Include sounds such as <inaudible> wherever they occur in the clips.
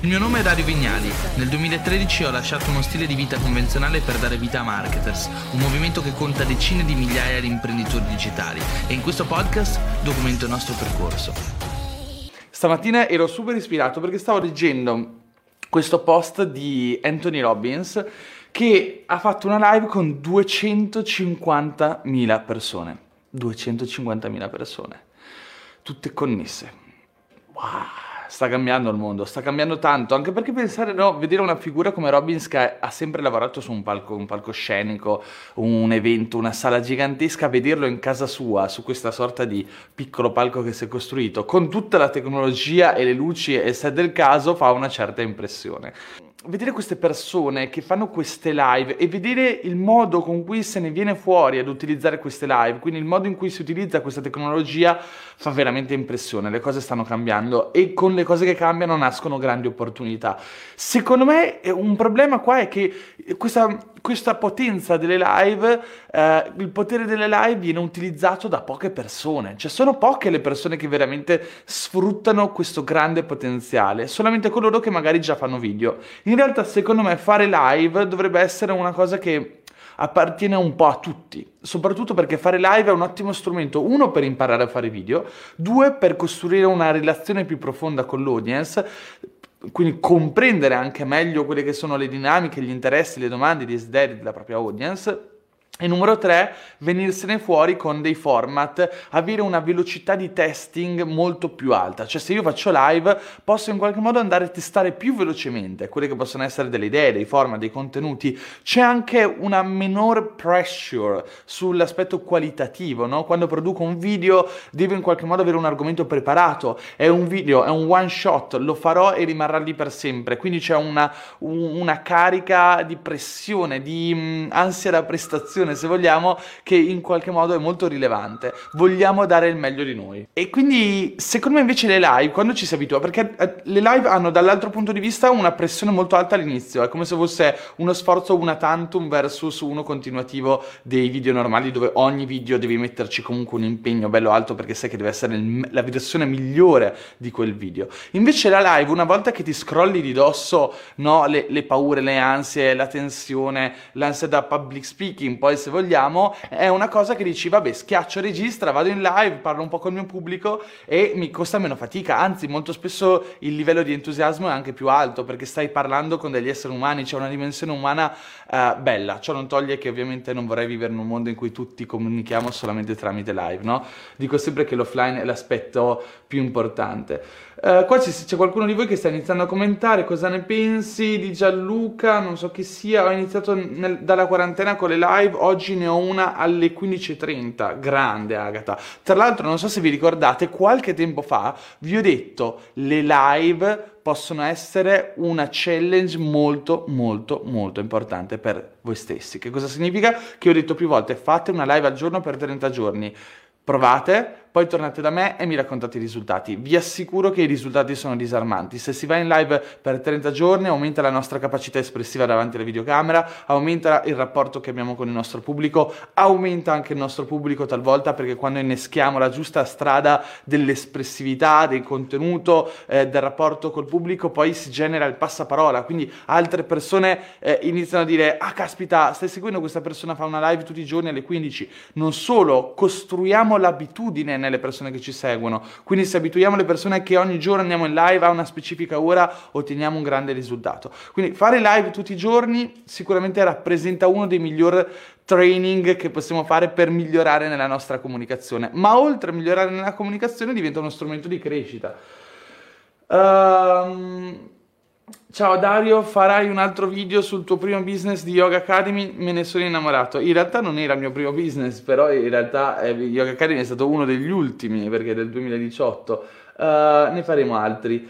Il mio nome è Dario Vignali. Nel 2013 ho lasciato uno stile di vita convenzionale per dare vita a Marketers, un movimento che conta decine di migliaia di imprenditori digitali e in questo podcast documento il nostro percorso. Stamattina ero super ispirato perché stavo leggendo questo post di Anthony Robbins che ha fatto una live con 250.000 persone. 250.000 persone, tutte connesse. Wow! Sta cambiando il mondo, sta cambiando tanto, anche perché pensare, no, vedere una figura come Robbins che ha sempre lavorato su un, palco, un palcoscenico, un evento, una sala gigantesca, vederlo in casa sua, su questa sorta di piccolo palco che si è costruito, con tutta la tecnologia e le luci e set del caso, fa una certa impressione vedere queste persone che fanno queste live e vedere il modo con cui se ne viene fuori ad utilizzare queste live, quindi il modo in cui si utilizza questa tecnologia fa veramente impressione, le cose stanno cambiando e con le cose che cambiano nascono grandi opportunità. Secondo me un problema qua è che questa, questa potenza delle live, eh, il potere delle live viene utilizzato da poche persone, cioè sono poche le persone che veramente sfruttano questo grande potenziale, solamente coloro che magari già fanno video. In realtà secondo me fare live dovrebbe essere una cosa che appartiene un po' a tutti, soprattutto perché fare live è un ottimo strumento, uno per imparare a fare video, due per costruire una relazione più profonda con l'audience, quindi comprendere anche meglio quelle che sono le dinamiche, gli interessi, le domande, i desideri della propria audience e numero 3, venirsene fuori con dei format, avere una velocità di testing molto più alta. Cioè se io faccio live posso in qualche modo andare a testare più velocemente quelle che possono essere delle idee, dei format, dei contenuti. C'è anche una minor pressure sull'aspetto qualitativo, no? Quando produco un video devo in qualche modo avere un argomento preparato. È un video, è un one shot, lo farò e rimarrà lì per sempre. Quindi c'è una, una carica di pressione, di ansia da prestazione situazione, se vogliamo, che in qualche modo è molto rilevante. Vogliamo dare il meglio di noi. E quindi, secondo me, invece, le live, quando ci si abitua, perché eh, le live hanno dall'altro punto di vista una pressione molto alta all'inizio, è come se fosse uno sforzo una tantum versus uno continuativo dei video normali, dove ogni video devi metterci comunque un impegno bello alto perché sai che deve essere la versione migliore di quel video. Invece, la live, una volta che ti scrolli di dosso no, le, le paure, le ansie, la tensione, l'ansia da public speaking, poi se vogliamo, è una cosa che dici, vabbè, schiaccio registra, vado in live, parlo un po' col mio pubblico e mi costa meno fatica, anzi molto spesso il livello di entusiasmo è anche più alto perché stai parlando con degli esseri umani, c'è una dimensione umana uh, bella, ciò non toglie che ovviamente non vorrei vivere in un mondo in cui tutti comunichiamo solamente tramite live, no? Dico sempre che l'offline è l'aspetto più importante. Uh, qua c'è qualcuno di voi che sta iniziando a commentare cosa ne pensi di Gianluca, non so chi sia, ho iniziato nel, dalla quarantena con le live, oggi ne ho una alle 15.30, grande Agata. Tra l'altro non so se vi ricordate, qualche tempo fa vi ho detto le live possono essere una challenge molto molto molto importante per voi stessi. Che cosa significa? Che ho detto più volte fate una live al giorno per 30 giorni. Provate, poi tornate da me e mi raccontate i risultati. Vi assicuro che i risultati sono disarmanti. Se si va in live per 30 giorni aumenta la nostra capacità espressiva davanti alla videocamera, aumenta il rapporto che abbiamo con il nostro pubblico, aumenta anche il nostro pubblico talvolta perché quando inneschiamo la giusta strada dell'espressività, del contenuto, eh, del rapporto col pubblico, poi si genera il passaparola, quindi altre persone eh, iniziano a dire ah caspita, stai seguendo questa persona, fa una live tutti i giorni alle 15. Non solo, costruiamo l'abitudine nelle persone che ci seguono. Quindi se abituiamo le persone che ogni giorno andiamo in live a una specifica ora, otteniamo un grande risultato. Quindi fare live tutti i giorni sicuramente rappresenta uno dei migliori training che possiamo fare per migliorare nella nostra comunicazione. Ma oltre a migliorare nella comunicazione diventa uno strumento di crescita. Um, Ciao Dario, farai un altro video sul tuo primo business di Yoga Academy? Me ne sono innamorato. In realtà non era il mio primo business, però in realtà eh, Yoga Academy è stato uno degli ultimi perché è del 2018. Uh, eh, ne faremo altri.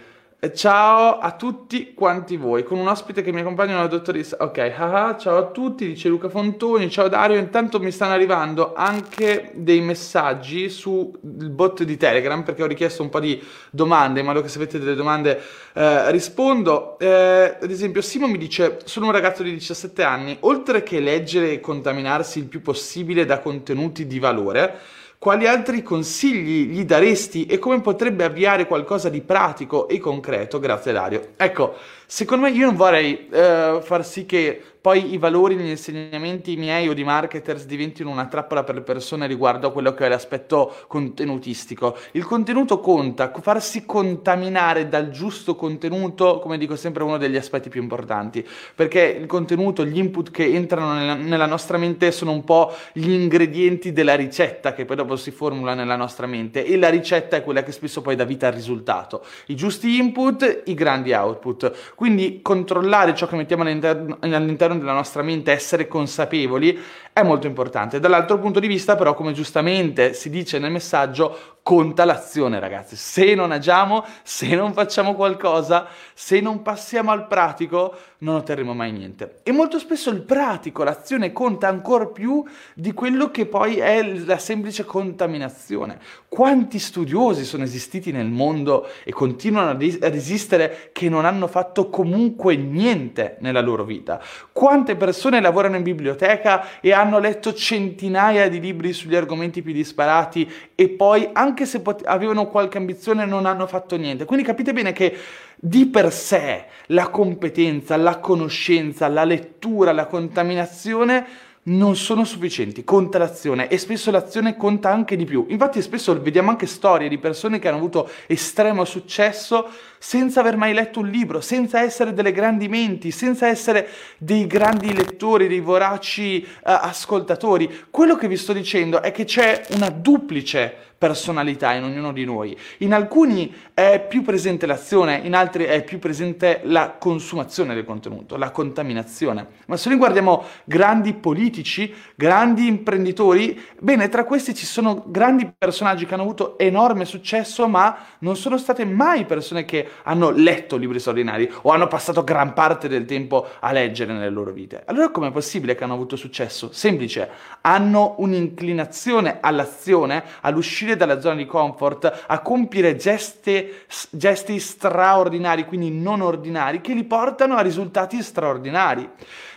Ciao a tutti quanti voi, con un ospite che mi accompagna, una dottoressa. Ok, haha, ciao a tutti, dice Luca Fontoni, ciao Dario. Intanto mi stanno arrivando anche dei messaggi sul bot di Telegram perché ho richiesto un po' di domande, in modo che se avete delle domande eh, rispondo. Eh, ad esempio, Simo mi dice: Sono un ragazzo di 17 anni, oltre che leggere e contaminarsi il più possibile da contenuti di valore quali altri consigli gli daresti e come potrebbe avviare qualcosa di pratico e concreto? Grazie Dario. Ecco, secondo me io non vorrei eh, far sì che poi i valori negli insegnamenti miei o di marketers diventino una trappola per le persone riguardo a quello che è l'aspetto contenutistico. Il contenuto conta, farsi contaminare dal giusto contenuto, come dico sempre, è uno degli aspetti più importanti, perché il contenuto, gli input che entrano nella, nella nostra mente sono un po' gli ingredienti della ricetta che poi dopo si formula nella nostra mente e la ricetta è quella che spesso poi dà vita al risultato. I giusti input, i grandi output. Quindi controllare ciò che mettiamo all'interno, all'interno della nostra mente, essere consapevoli, è molto importante. Dall'altro punto di vista, però, come giustamente si dice nel messaggio, conta l'azione, ragazzi. Se non agiamo, se non facciamo qualcosa, se non passiamo al pratico, non otterremo mai niente. E molto spesso il pratico, l'azione conta ancora più di quello che poi è la semplice contaminazione. Quanti studiosi sono esistiti nel mondo e continuano a resistere che non hanno fatto comunque niente nella loro vita? Quante persone lavorano in biblioteca e hanno letto centinaia di libri sugli argomenti più disparati e poi anche anche se pot- avevano qualche ambizione non hanno fatto niente. Quindi capite bene che di per sé la competenza, la conoscenza, la lettura, la contaminazione non sono sufficienti, conta l'azione e spesso l'azione conta anche di più. Infatti spesso vediamo anche storie di persone che hanno avuto estremo successo senza aver mai letto un libro, senza essere delle grandi menti, senza essere dei grandi lettori, dei voraci uh, ascoltatori. Quello che vi sto dicendo è che c'è una duplice personalità in ognuno di noi. In alcuni è più presente l'azione, in altri è più presente la consumazione del contenuto, la contaminazione. Ma se noi guardiamo grandi politici, grandi imprenditori, bene, tra questi ci sono grandi personaggi che hanno avuto enorme successo, ma non sono state mai persone che hanno letto libri straordinari o hanno passato gran parte del tempo a leggere nelle loro vite. Allora com'è possibile che hanno avuto successo? Semplice, hanno un'inclinazione all'azione, all'uscire uscire dalla zona di comfort, a compiere gesti, gesti straordinari, quindi non ordinari, che li portano a risultati straordinari.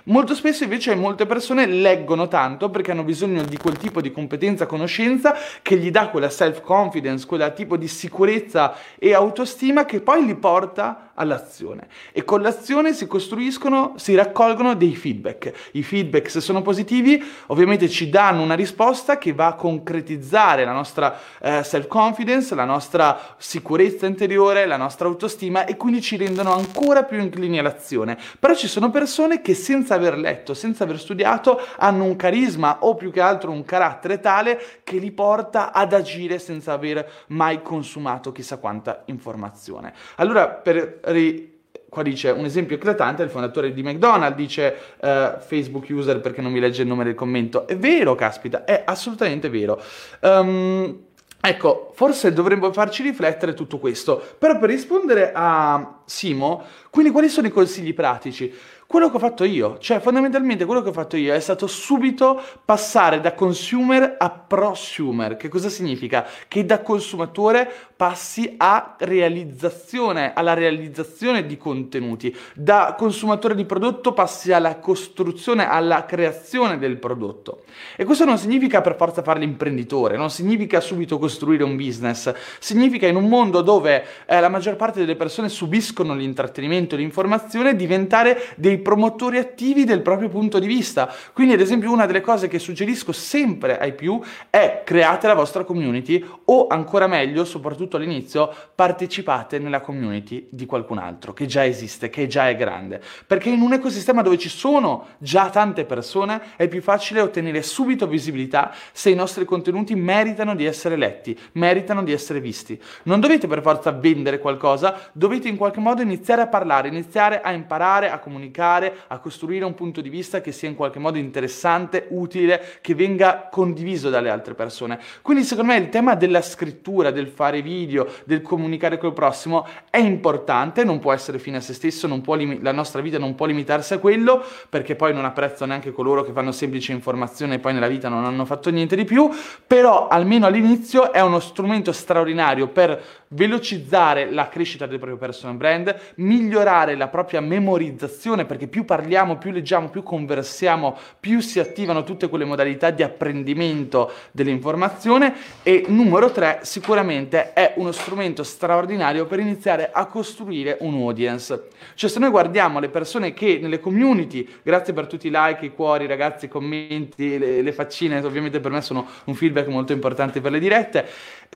Molto spesso invece molte persone leggono tanto perché hanno bisogno di quel tipo di competenza, conoscenza che gli dà quella self-confidence, quel tipo di sicurezza e autostima che poi li porta all'azione. E con l'azione si costruiscono, si raccolgono dei feedback. I feedback, se sono positivi, ovviamente ci danno una risposta che va a concretizzare la nostra eh, self-confidence, la nostra sicurezza interiore, la nostra autostima e quindi ci rendono ancora più inclini all'azione. Però ci sono persone che senza aver letto, senza aver studiato, hanno un carisma o più che altro un carattere tale che li porta ad agire senza aver mai consumato chissà quanta informazione. Allora, per ri- qua dice un esempio eclatante, il fondatore di McDonald's dice uh, Facebook user perché non mi legge il nome del commento. È vero, caspita, è assolutamente vero. Um, ecco, forse dovremmo farci riflettere tutto questo. Però per rispondere a Simo, quindi quali sono i consigli pratici? Quello che ho fatto io, cioè fondamentalmente quello che ho fatto io è stato subito passare da consumer a prosumer. Che cosa significa? Che da consumatore passi a realizzazione, alla realizzazione di contenuti. Da consumatore di prodotto passi alla costruzione, alla creazione del prodotto. E questo non significa per forza fare l'imprenditore, non significa subito costruire un business, significa in un mondo dove eh, la maggior parte delle persone subiscono l'intrattenimento, l'informazione, diventare dei promotori attivi del proprio punto di vista. Quindi, ad esempio, una delle cose che suggerisco sempre ai più è create la vostra community o ancora meglio, soprattutto all'inizio, partecipate nella community di qualcun altro che già esiste, che già è grande. Perché in un ecosistema dove ci sono già tante persone è più facile ottenere subito visibilità se i nostri contenuti meritano di essere letti, meritano di essere visti. Non dovete per forza vendere qualcosa, dovete in qualche modo iniziare a parlare, iniziare a imparare, a comunicare comunicare, a costruire un punto di vista che sia in qualche modo interessante, utile, che venga condiviso dalle altre persone. Quindi secondo me il tema della scrittura, del fare video, del comunicare col prossimo è importante, non può essere fine a se stesso, lim- la nostra vita non può limitarsi a quello, perché poi non apprezzo neanche coloro che fanno semplice informazione e poi nella vita non hanno fatto niente di più, però almeno all'inizio è uno strumento straordinario per velocizzare la crescita del proprio personal brand, migliorare la propria memorizzazione, perché più parliamo, più leggiamo, più conversiamo, più si attivano tutte quelle modalità di apprendimento dell'informazione e numero tre, sicuramente è uno strumento straordinario per iniziare a costruire un audience. Cioè se noi guardiamo le persone che nelle community, grazie per tutti i like, i cuori, ragazzi, i commenti, le, le faccine, ovviamente per me sono un feedback molto importante per le dirette,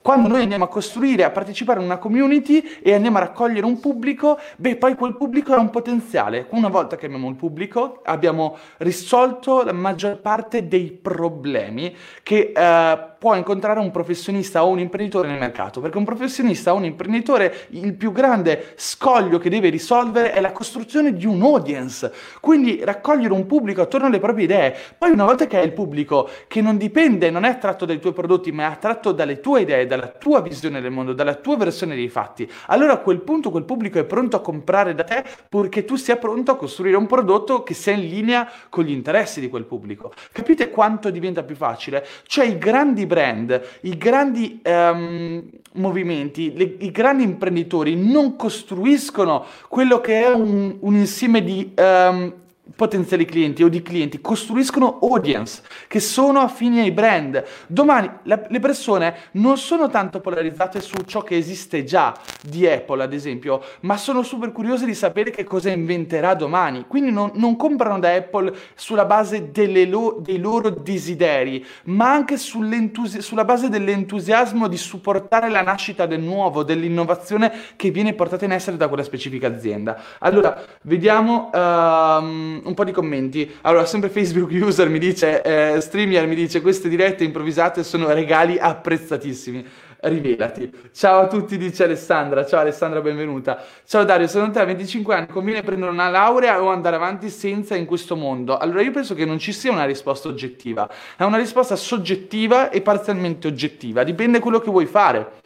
quando noi andiamo a costruire, a partecipare in una community e andiamo a raccogliere un pubblico, beh, poi quel pubblico ha un potenziale. Una volta che abbiamo il pubblico, abbiamo risolto la maggior parte dei problemi che eh, può incontrare un professionista o un imprenditore nel mercato, perché un professionista o un imprenditore il più grande scoglio che deve risolvere è la costruzione di un audience, quindi raccogliere un pubblico attorno alle proprie idee. Poi una volta che hai il pubblico che non dipende, non è attratto dai tuoi prodotti, ma è attratto dalle tue idee, dalla tua visione del mondo, dalla tua versione dei fatti, allora a quel punto quel pubblico è pronto a comprare da te purché tu sia pronto a costruire un prodotto che sia in linea con gli interessi di quel pubblico. Capite quanto diventa più facile? Cioè i grandi brand, i grandi um, movimenti, le, i grandi imprenditori non costruiscono quello che è un, un insieme di um, potenziali clienti o di clienti costruiscono audience che sono affini ai brand. Domani la, le persone non sono tanto polarizzate su ciò che esiste già di Apple, ad esempio, ma sono super curiose di sapere che cosa inventerà domani. Quindi non, non comprano da Apple sulla base lo, dei loro desideri, ma anche sulla base dell'entusiasmo di supportare la nascita del nuovo, dell'innovazione che viene portata in essere da quella specifica azienda. Allora, vediamo. Um, un po' di commenti. Allora, sempre Facebook user mi dice, eh, StreamYard mi dice, queste dirette improvvisate sono regali apprezzatissimi. Rivelati. Ciao a tutti, dice Alessandra. Ciao Alessandra, benvenuta. Ciao Dario, secondo te a 25 anni conviene prendere una laurea o andare avanti senza in questo mondo? Allora io penso che non ci sia una risposta oggettiva, è una risposta soggettiva e parzialmente oggettiva, dipende da quello che vuoi fare.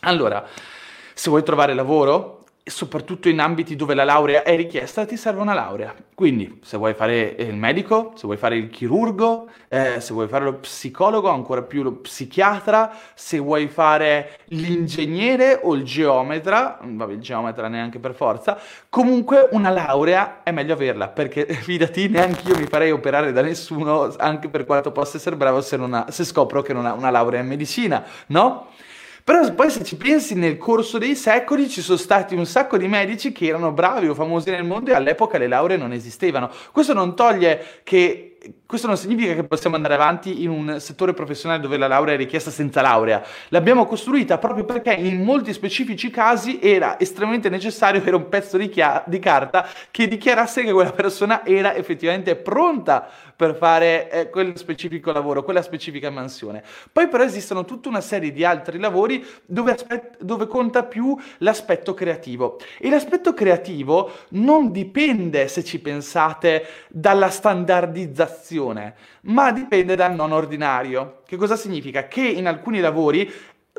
Allora, se vuoi trovare lavoro, soprattutto in ambiti dove la laurea è richiesta, ti serve una laurea. Quindi, se vuoi fare il medico, se vuoi fare il chirurgo, eh, se vuoi fare lo psicologo, ancora più lo psichiatra, se vuoi fare l'ingegnere o il geometra, vabbè, il geometra neanche per forza, comunque una laurea è meglio averla, perché <laughs> fidati, neanche io mi farei operare da nessuno, anche per quanto possa essere bravo, se, ha, se scopro che non ha una laurea in medicina, no? Però poi se ci pensi nel corso dei secoli ci sono stati un sacco di medici che erano bravi o famosi nel mondo e all'epoca le lauree non esistevano. Questo non toglie che questo non significa che possiamo andare avanti in un settore professionale dove la laurea è richiesta senza laurea. L'abbiamo costruita proprio perché in molti specifici casi era estremamente necessario avere un pezzo di, chia- di carta che dichiarasse che quella persona era effettivamente pronta per fare eh, quel specifico lavoro, quella specifica mansione. Poi però esistono tutta una serie di altri lavori dove, aspet- dove conta più l'aspetto creativo. E l'aspetto creativo non dipende, se ci pensate, dalla standardizzazione prestazione, ma dipende dal non ordinario. Che cosa significa? Che in alcuni lavori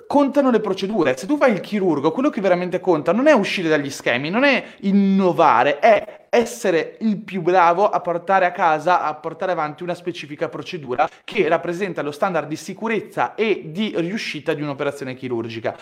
contano le procedure. Se tu fai il chirurgo, quello che veramente conta non è uscire dagli schemi, non è innovare, è essere il più bravo a portare a casa, a portare avanti una specifica procedura che rappresenta lo standard di sicurezza e di riuscita di un'operazione chirurgica.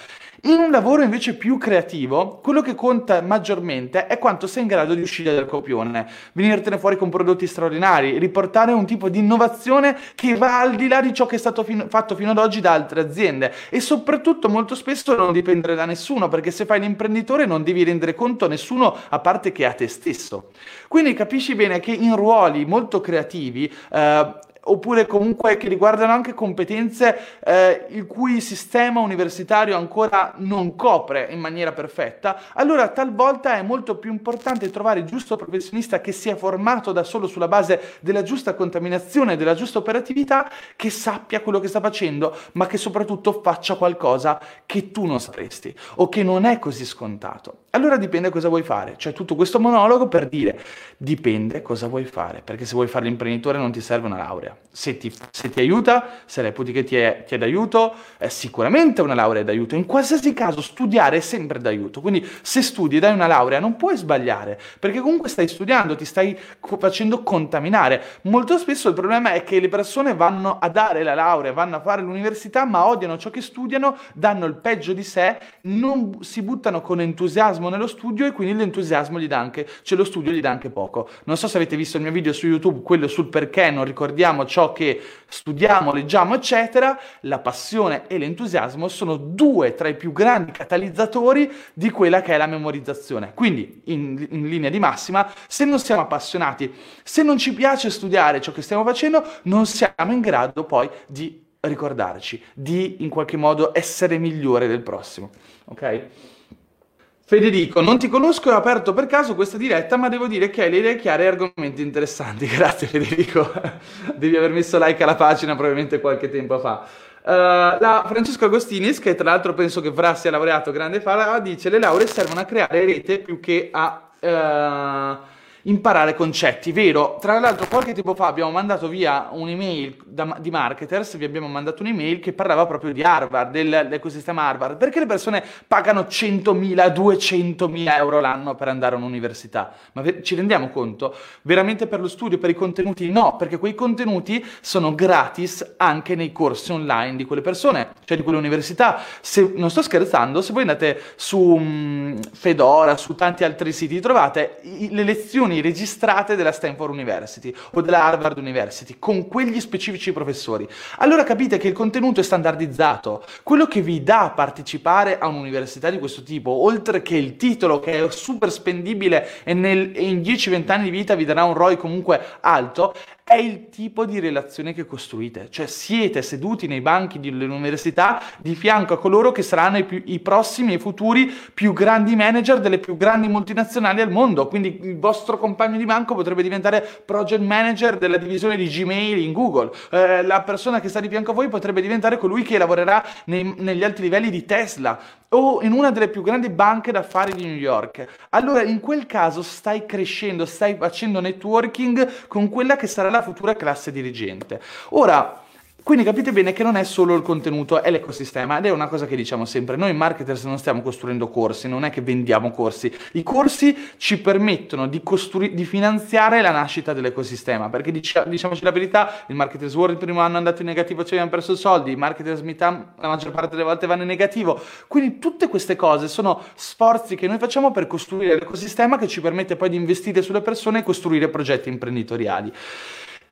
In un lavoro invece più creativo, quello che conta maggiormente è quanto sei in grado di uscire dal copione, venirtene fuori con prodotti straordinari, riportare un tipo di innovazione che va al di là di ciò che è stato fin- fatto fino ad oggi da altre aziende e soprattutto molto spesso non dipendere da nessuno, perché se fai l'imprenditore non devi rendere conto a nessuno a parte che a te stesso. Quindi capisci bene che in ruoli molto creativi eh, oppure comunque che riguardano anche competenze eh, il cui sistema universitario ancora non copre in maniera perfetta, allora talvolta è molto più importante trovare il giusto professionista che sia formato da solo sulla base della giusta contaminazione, della giusta operatività, che sappia quello che sta facendo, ma che soprattutto faccia qualcosa che tu non sapresti o che non è così scontato. Allora dipende cosa vuoi fare, cioè tutto questo monologo per dire dipende cosa vuoi fare, perché se vuoi fare l'imprenditore non ti serve una laurea se ti, se ti, aiuta, se reputi che ti è, ti è d'aiuto, è sicuramente una laurea è d'aiuto. In qualsiasi caso studiare è sempre d'aiuto. Quindi se studi e dai una laurea non puoi sbagliare, perché comunque stai studiando, ti stai facendo contaminare. Molto spesso il problema è che le persone vanno a dare la laurea, vanno a fare l'università, ma odiano ciò che studiano, danno il peggio di sé, non si buttano con entusiasmo entusiasmo nello studio e quindi l'entusiasmo gli dà anche, cioè lo studio gli dà anche poco. Non so se avete visto il mio video su YouTube, quello sul perché non ricordiamo ciò che studiamo, leggiamo, eccetera. La passione e l'entusiasmo sono due tra i più grandi catalizzatori di quella che è la memorizzazione. Quindi, in, in linea di massima, se non siamo appassionati, se non ci piace studiare ciò che stiamo facendo, non siamo in grado poi di ricordarci, di in qualche modo essere migliore del prossimo. Ok? Federico, non ti conosco e ho aperto per caso questa diretta, ma devo dire che hai le idee chiare e argomenti interessanti. <laughs> Grazie Federico, devi aver messo like alla pagina probabilmente qualche tempo fa. Uh, la Francesco Agostinis, che tra l'altro penso che Fra sia laureato grande fa, dice le lauree servono a creare rete più che a... Uh, imparare concetti, vero? Tra l'altro qualche tempo fa abbiamo mandato via un'email da, di marketers, vi abbiamo mandato un'email che parlava proprio di Harvard, del, dell'ecosistema Harvard, perché le persone pagano 100.000, 200.000 euro l'anno per andare a un'università, ma ve- ci rendiamo conto? Veramente per lo studio, per i contenuti? No, perché quei contenuti sono gratis anche nei corsi online di quelle persone, cioè di quelle università. Se, non sto scherzando, se voi andate su um, Fedora, su tanti altri siti, trovate i, le lezioni lezioni registrate della Stanford University o della Harvard University con quegli specifici professori. Allora capite che il contenuto è standardizzato. Quello che vi dà partecipare a un'università di questo tipo, oltre che il titolo che è super spendibile e, nel, e in 10-20 anni di vita vi darà un ROI comunque alto, è il tipo di relazione che costruite, cioè siete seduti nei banchi dell'università di fianco a coloro che saranno i, più, i prossimi e futuri più grandi manager delle più grandi multinazionali al mondo, quindi il vostro compagno di banco potrebbe diventare project manager della divisione di Gmail in Google, eh, la persona che sta di fianco a voi potrebbe diventare colui che lavorerà nei, negli alti livelli di Tesla, o in una delle più grandi banche d'affari di New York. Allora in quel caso stai crescendo, stai facendo networking con quella che sarà la futura classe dirigente. Ora, quindi capite bene che non è solo il contenuto, è l'ecosistema ed è una cosa che diciamo sempre, noi marketers non stiamo costruendo corsi, non è che vendiamo corsi, i corsi ci permettono di, costru- di finanziare la nascita dell'ecosistema, perché dic- diciamoci la verità, il Marketers World il primo anno è andato in negativo, ci abbiamo perso soldi, il Marketers Meetup la maggior parte delle volte vanno in negativo, quindi tutte queste cose sono sforzi che noi facciamo per costruire l'ecosistema che ci permette poi di investire sulle persone e costruire progetti imprenditoriali.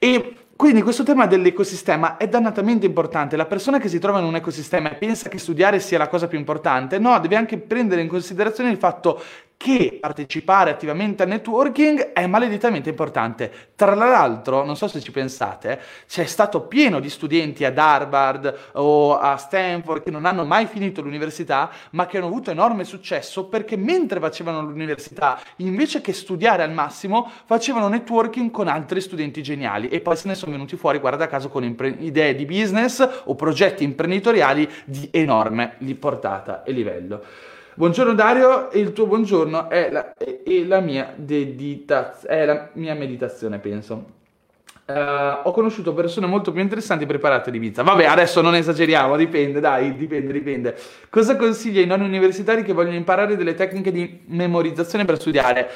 E quindi questo tema dell'ecosistema è dannatamente importante. La persona che si trova in un ecosistema e pensa che studiare sia la cosa più importante, no, deve anche prendere in considerazione il fatto che partecipare attivamente al networking è maleditamente importante. Tra l'altro, non so se ci pensate, c'è stato pieno di studenti ad Harvard o a Stanford che non hanno mai finito l'università, ma che hanno avuto enorme successo perché mentre facevano l'università, invece che studiare al massimo, facevano networking con altri studenti geniali e poi se ne sono venuti fuori, guarda caso, con impre- idee di business o progetti imprenditoriali di enorme portata e livello. Buongiorno Dario, il tuo buongiorno è la, è, la mia, deditaz- è la mia meditazione, penso. Uh, ho conosciuto persone molto più interessanti preparate di pizza. Vabbè, adesso non esageriamo, dipende, dai, dipende, dipende. Cosa consiglia ai non universitari che vogliono imparare delle tecniche di memorizzazione per studiare?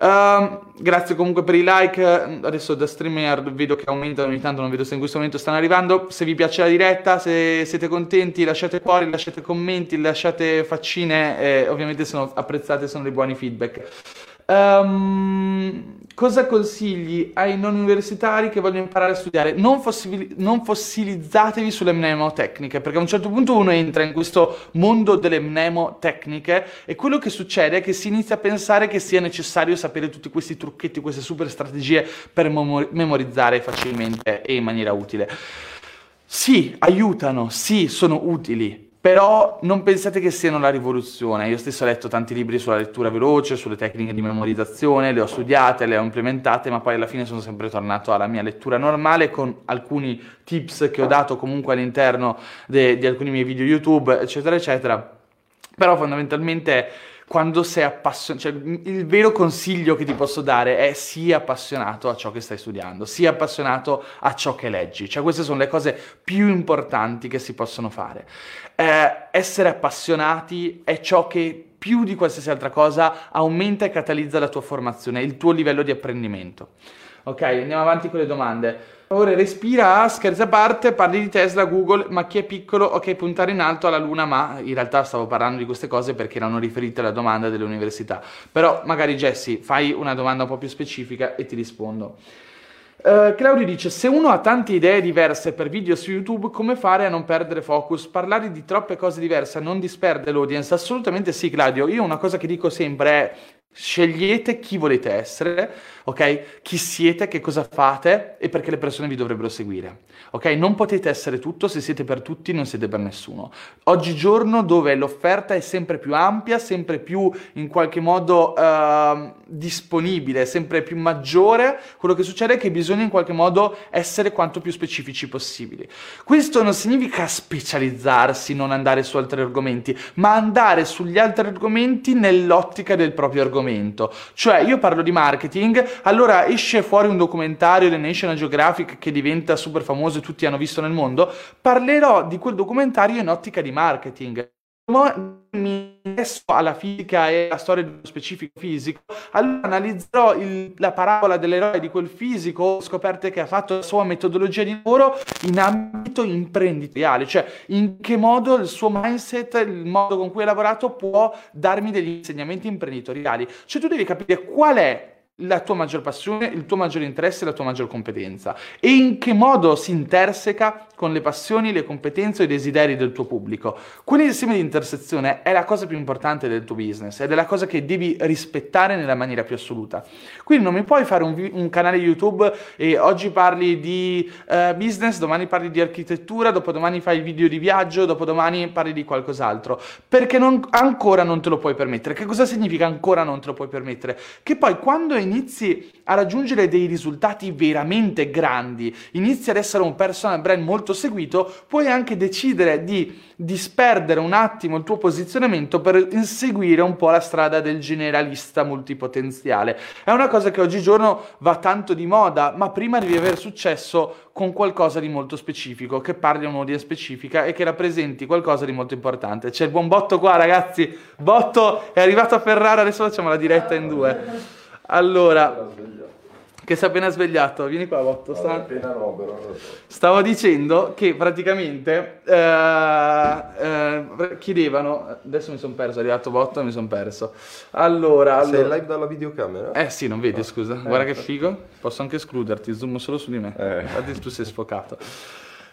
Uh, grazie comunque per i like. Adesso da streamer vedo che aumentano ogni tanto, non vedo se in questo momento stanno arrivando. Se vi piace la diretta, se siete contenti, lasciate cuori, lasciate commenti, lasciate faccine. Eh, ovviamente sono apprezzate, sono dei buoni feedback. Um, cosa consigli ai non universitari che vogliono imparare a studiare? Non, fossili- non, fossilizzatevi sulle mnemotecniche, perché a un certo punto uno entra in questo mondo delle mnemotecniche e quello che succede è che si inizia a pensare che sia necessario sapere tutti questi trucchetti, queste super strategie per memo- memorizzare facilmente e in maniera utile. Sì, aiutano, sì, sono utili, però non pensate che siano la rivoluzione. Io stesso ho letto tanti libri sulla lettura veloce, sulle tecniche di memorizzazione, le ho studiate, le ho implementate, ma poi alla fine sono sempre tornato alla mia lettura normale con alcuni tips che ho dato comunque all'interno di alcuni miei video YouTube, eccetera, eccetera. Però fondamentalmente quando sei appassionato, cioè il vero consiglio che ti posso dare è sii appassionato a ciò che stai studiando, sii appassionato a ciò che leggi, cioè queste sono le cose più importanti che si possono fare. Eh, essere appassionati è ciò che più di qualsiasi altra cosa aumenta e catalizza la tua formazione, il tuo livello di apprendimento. Ok, andiamo avanti con le domande. Ora respira, scherzi a parte, parli di Tesla, Google, ma chi è piccolo, ok, puntare in alto alla luna, ma in realtà stavo parlando di queste cose perché erano riferite alla domanda delle università. Però magari Jesse, fai una domanda un po' più specifica e ti rispondo. Uh, Claudio dice: Se uno ha tante idee diverse per video su YouTube, come fare a non perdere focus? Parlare di troppe cose diverse non disperde l'audience? Assolutamente sì, Claudio. Io una cosa che dico sempre è: Scegliete chi volete essere, ok? Chi siete, che cosa fate e perché le persone vi dovrebbero seguire, ok? Non potete essere tutto, se siete per tutti non siete per nessuno. Oggigiorno dove l'offerta è sempre più ampia, sempre più in qualche modo uh, disponibile, sempre più maggiore, quello che succede è che bisogna in qualche modo essere quanto più specifici possibili. Questo non significa specializzarsi, non andare su altri argomenti, ma andare sugli altri argomenti nell'ottica del proprio argomento. Cioè, io parlo di marketing, allora esce fuori un documentario del National Geographic che diventa super famoso e tutti hanno visto nel mondo, parlerò di quel documentario in ottica di marketing. Mi interesso alla fisica e alla storia di uno specifico fisico, allora analizzerò il, la parabola dell'eroe di quel fisico, scoperte che ha fatto la sua metodologia di lavoro in ambito imprenditoriale, cioè in che modo il suo mindset, il modo con cui ha lavorato può darmi degli insegnamenti imprenditoriali. Cioè tu devi capire qual è la tua maggior passione, il tuo maggior interesse la tua maggior competenza e in che modo si interseca con le passioni, le competenze e i desideri del tuo pubblico. Quell'insieme di intersezione è la cosa più importante del tuo business ed è la cosa che devi rispettare nella maniera più assoluta. Quindi non mi puoi fare un, un canale YouTube e oggi parli di uh, business, domani parli di architettura, dopodomani fai video di viaggio, dopodomani parli di qualcos'altro, perché non, ancora non te lo puoi permettere. Che cosa significa ancora non te lo puoi permettere? Che poi quando inizi a raggiungere dei risultati veramente grandi, inizi ad essere un personal brand molto seguito, puoi anche decidere di disperdere un attimo il tuo posizionamento per inseguire un po' la strada del generalista multipotenziale. È una cosa che oggigiorno va tanto di moda, ma prima devi avere successo con qualcosa di molto specifico, che parli a un'audience specifica e che rappresenti qualcosa di molto importante. C'è il buon Botto qua, ragazzi. Botto è arrivato a Ferrara, adesso facciamo la diretta in due. Allora, che si è appena svegliato, vieni qua Botto. Sta... Appena no, però. Stavo dicendo che praticamente eh, eh, chiedevano, adesso mi sono perso, è arrivato Botto e mi sono perso. Allora, Sei allora... live dalla videocamera? Eh sì, non vedi, scusa. Eh, Guarda che figo. Posso anche escluderti, zoom solo su di me. Eh. Infatti tu sei sfocato.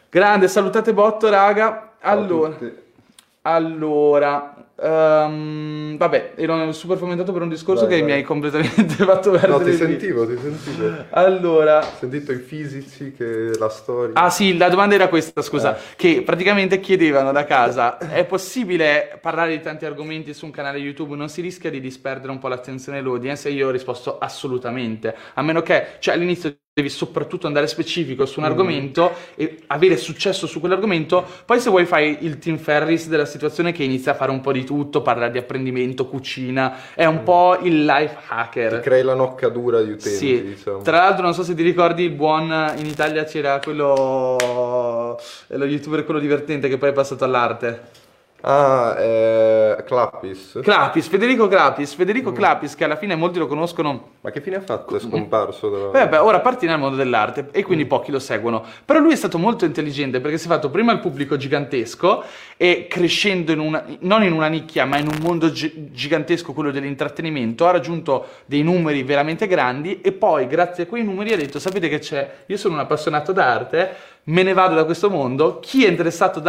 Grande, salutate Botto, raga. Allora, allora Um, vabbè, ero super fomentato per un discorso vai, che vai. mi hai completamente <laughs> fatto perdere. No, ti sentivo, ti sentivo. Allora, ho sentito i fisici, che la storia. Ah, sì, la domanda era questa, scusa, eh. che praticamente chiedevano da casa: è possibile parlare di tanti argomenti su un canale YouTube? Non si rischia di disperdere un po' l'attenzione dell'audience? E io ho risposto assolutamente, a meno che, cioè all'inizio devi soprattutto andare specifico su un mm. argomento e avere successo su quell'argomento. Poi se vuoi fai il Team Ferris della situazione che inizia a fare un po' di tutto, parla di apprendimento, cucina, è un mm. po' il life hacker. Ti crei la noccadura di utenti, sì. diciamo. Tra l'altro non so se ti ricordi il buon in Italia c'era quello lo youtuber quello divertente che poi è passato all'arte. Ah, eh, Clapis. Clapis, Federico Clapis, Federico mm. Clapis che alla fine molti lo conoscono. Ma che fine ha fatto? È scomparso? Dalla... Beh, beh, ora appartiene al mondo dell'arte e quindi mm. pochi lo seguono. Però lui è stato molto intelligente perché si è fatto prima il pubblico gigantesco e crescendo in una, non in una nicchia ma in un mondo gi- gigantesco, quello dell'intrattenimento, ha raggiunto dei numeri veramente grandi e poi grazie a quei numeri ha detto sapete che c'è, io sono un appassionato d'arte me ne vado da questo mondo, chi è interessato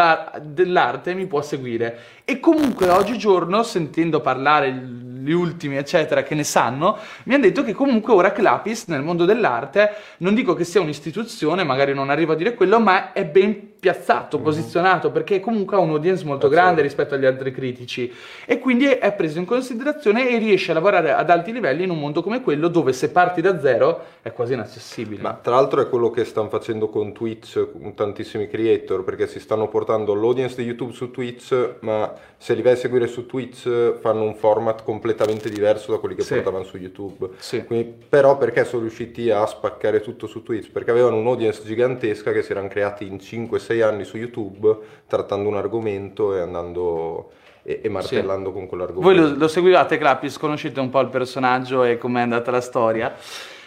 dell'arte mi può seguire. E comunque oggigiorno, sentendo parlare gli ultimi, eccetera, che ne sanno, mi hanno detto che comunque ora Clapis nel mondo dell'arte, non dico che sia un'istituzione, magari non arrivo a dire quello, ma è ben piazzato, mm-hmm. posizionato, perché comunque ha un'audience molto grande rispetto agli altri critici. E quindi è preso in considerazione e riesce a lavorare ad alti livelli in un mondo come quello, dove se parti da zero è quasi inaccessibile. Ma tra l'altro è quello che stanno facendo con Twitch, con tantissimi creator, perché si stanno portando l'audience di YouTube su Twitch, ma se li vai a seguire su Twitch fanno un format completamente diverso da quelli che sì. portavano su YouTube. Sì. Quindi, però perché sono riusciti a spaccare tutto su Twitch? Perché avevano un'audience gigantesca che si erano creati in 5-6 anni su YouTube trattando un argomento e andando e, e martellando sì. con quell'argomento. Voi lo, lo seguivate Clapis, conoscete un po' il personaggio e com'è andata la storia.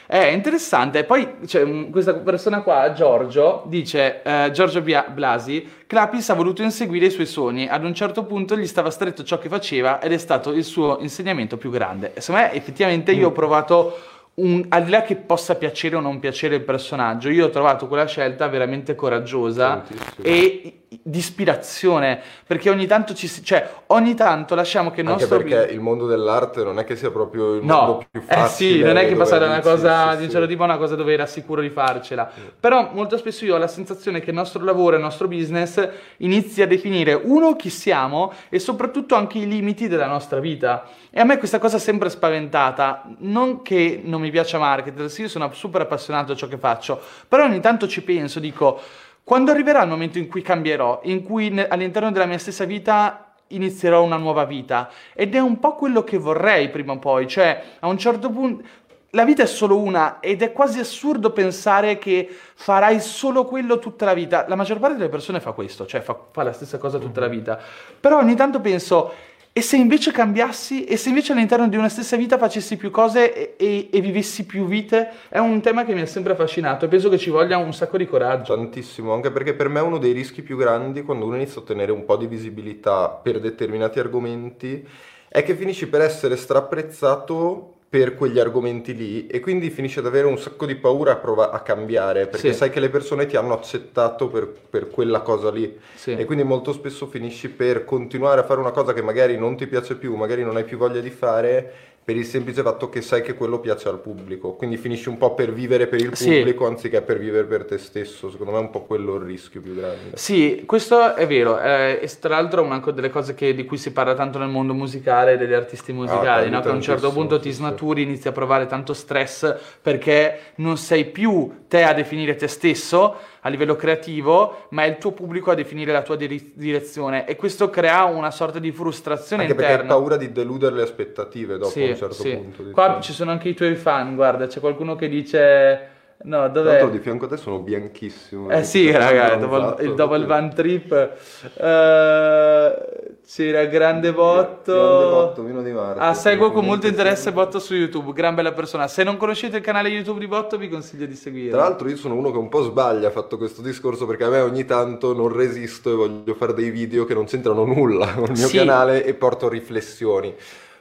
È interessante. Poi c'è un- questa persona qua, Giorgio, dice, eh, Giorgio Bia- Blasi, Clapis ha voluto inseguire i suoi sogni. Ad un certo punto gli stava stretto ciò che faceva ed è stato il suo insegnamento più grande. Secondo me, effettivamente, io ho provato... Un, al di là che possa piacere o non piacere il personaggio, io ho trovato quella scelta veramente coraggiosa Tantissimo. e di ispirazione, perché ogni tanto ci si, cioè, ogni tanto lasciamo che il Anche nostro perché il mondo dell'arte non è che sia proprio il No, mondo più facile. eh sì, non è che passare da una cosa sì, di un sì. certo tipo a una cosa dove era sicuro di farcela. Però molto spesso io ho la sensazione che il nostro lavoro, il nostro business inizi a definire uno chi siamo e soprattutto anche i limiti della nostra vita. E a me questa cosa è sempre spaventata, non che non mi piaccia marketer, sì, io sono super appassionato a ciò che faccio, però ogni tanto ci penso, dico, quando arriverà il momento in cui cambierò, in cui all'interno della mia stessa vita inizierò una nuova vita ed è un po' quello che vorrei prima o poi, cioè a un certo punto la vita è solo una ed è quasi assurdo pensare che farai solo quello tutta la vita. La maggior parte delle persone fa questo, cioè fa, fa la stessa cosa tutta la vita. Però ogni tanto penso, e se invece cambiassi? E se invece all'interno di una stessa vita facessi più cose e, e- e vivessi più vite? È un tema che mi ha sempre affascinato e penso che ci voglia un sacco di coraggio. Tantissimo, anche perché per me uno dei rischi più grandi quando uno inizia a ottenere un po' di visibilità per determinati argomenti è che finisci per essere strapprezzato per quegli argomenti lì e quindi finisci ad avere un sacco di paura a, prova- a cambiare perché Sì. sai che le persone ti hanno accettato per, per quella cosa lì Sì. e quindi molto spesso finisci per continuare a fare una cosa che magari non ti piace più, magari non hai più voglia di fare per il semplice fatto che sai che quello piace al pubblico, quindi finisci un po' per vivere per il Sì. pubblico anziché per vivere per te stesso, secondo me è un po' quello il rischio più grande. Sì, questo è vero, eh, e tra l'altro è una delle cose che- di cui si parla tanto nel mondo musicale, degli artisti musicali, tanto, no? che a un certo punto ti sì, sì. snaturi, inizi a provare tanto stress perché non sei più te a definire te stesso a livello creativo, ma è il tuo pubblico a definire la tua diri- direzione e questo crea una sorta di frustrazione Anche perché hai interna. paura di deludere le aspettative dopo Sì, un certo sì. punto. Qua diciamo. ci sono anche i tuoi fan, guarda, c'è qualcuno che dice... No, dov'è? l'altro di fianco a te sono bianchissimo. Eh sì, raga, dopo il, il double van trip eh, c'era grande botto. Grande botto, Vino di Marte. Ah, seguo con molto interesse. Botto su YouTube, gran bella persona. Se non conoscete il canale YouTube di Botto, vi consiglio di seguire. Tra l'altro io sono uno che un po' sbaglia ha fatto questo discorso perché a me ogni tanto non resisto e voglio fare dei video che non c'entrano nulla <laughs> con il mio Sì. canale e porto riflessioni.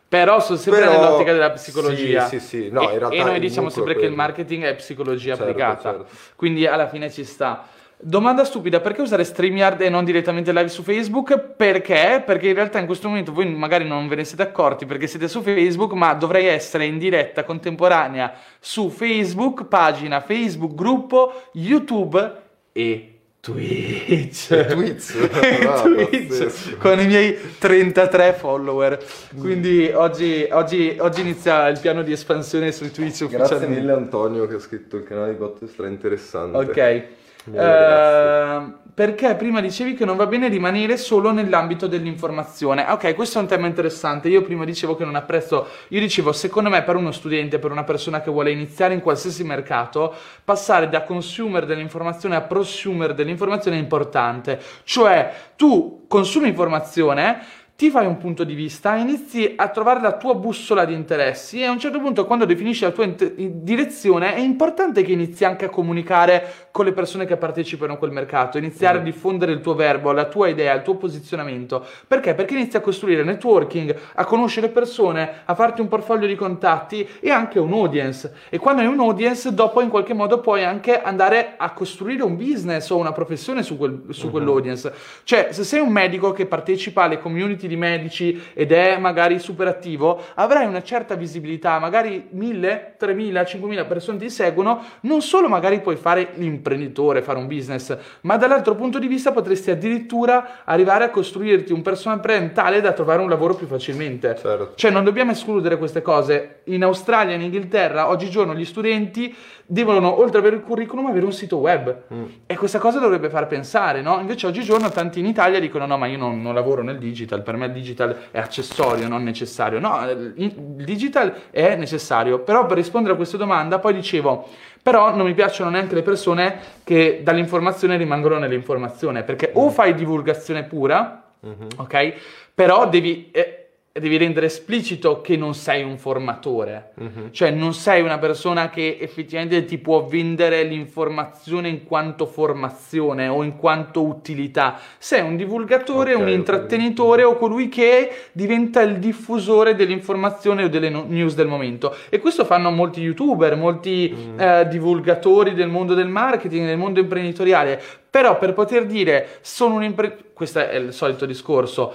Però sono sempre Però- nell'ottica della psicologia. Sì, sì, sì. No, e, in realtà e noi diciamo sempre che il marketing è psicologia Certo, applicata. certo. Quindi alla fine ci sta. Domanda stupida, perché usare StreamYard e non direttamente live su Facebook? Perché? Perché in realtà in questo momento voi magari non ve ne siete accorti perché siete su Facebook, ma dovrei essere in diretta contemporanea su Facebook, pagina Facebook, gruppo, YouTube e Twitch. Twitch. <laughs> Ah, Twitch, con i miei 33 follower. Quindi oggi, oggi- oggi inizia il piano di espansione su Twitch Grazie ufficialmente. mille Antonio che ha scritto il canale di Botto stra interessante. Ok. Mille grazie. Eh, perché prima dicevi che non va bene rimanere solo nell'ambito dell'informazione. Ok, questo è un tema interessante. Io prima dicevo che non apprezzo. Io dicevo, secondo me, per uno studente, per una persona che vuole iniziare in qualsiasi mercato, passare da consumer dell'informazione a prosumer dell'informazione è importante. Cioè, tu consumi informazione. Ti fai un punto di vista, inizi a trovare la tua bussola di interessi e a un certo punto quando definisci la tua int- direzione è importante che inizi anche a comunicare con le persone che partecipano a quel mercato, iniziare a diffondere il tuo verbo, la tua idea, il tuo posizionamento. Perché? Perché inizi a costruire networking, a conoscere persone, a farti un portfolio di contatti e anche un audience. E quando hai un audience, dopo in qualche modo puoi anche andare a costruire un business o una professione su, quel- su quell'audience. Cioè, se sei un medico che partecipa alle community di medici ed è magari super attivo, avrai una certa visibilità, magari 1000, 3000, 5000 persone ti seguono, non solo magari puoi fare l'imprenditore, fare un business, ma dall'altro punto di vista potresti addirittura arrivare a costruirti un personal brand tale da trovare un lavoro più facilmente. Certo. Cioè non dobbiamo escludere queste cose. In Australia, in Inghilterra, oggigiorno gli studenti devono, oltre ad avere il curriculum, avere un sito web. E questa cosa dovrebbe far pensare, no? Invece oggigiorno tanti in Italia dicono no, ma io non, non lavoro nel digital, per me il digital è accessorio, non necessario. No, il il digital è necessario. Però per rispondere a questa domanda, poi dicevo, però non mi piacciono neanche le persone che dall'informazione rimangono nell'informazione, perché o fai divulgazione pura, ok? Però devi... eh, devi rendere esplicito che non sei un formatore, Mhm. cioè non sei una persona che effettivamente ti può vendere l'informazione in quanto formazione o in quanto utilità, sei un divulgatore, Ok, un intrattenitore o colui che diventa il diffusore dell'informazione o delle no- news del momento. E questo fanno molti youtuber, molti Mm. eh, divulgatori del mondo del marketing, del mondo imprenditoriale. Però per poter dire sono un imprenditore, questo è il solito discorso,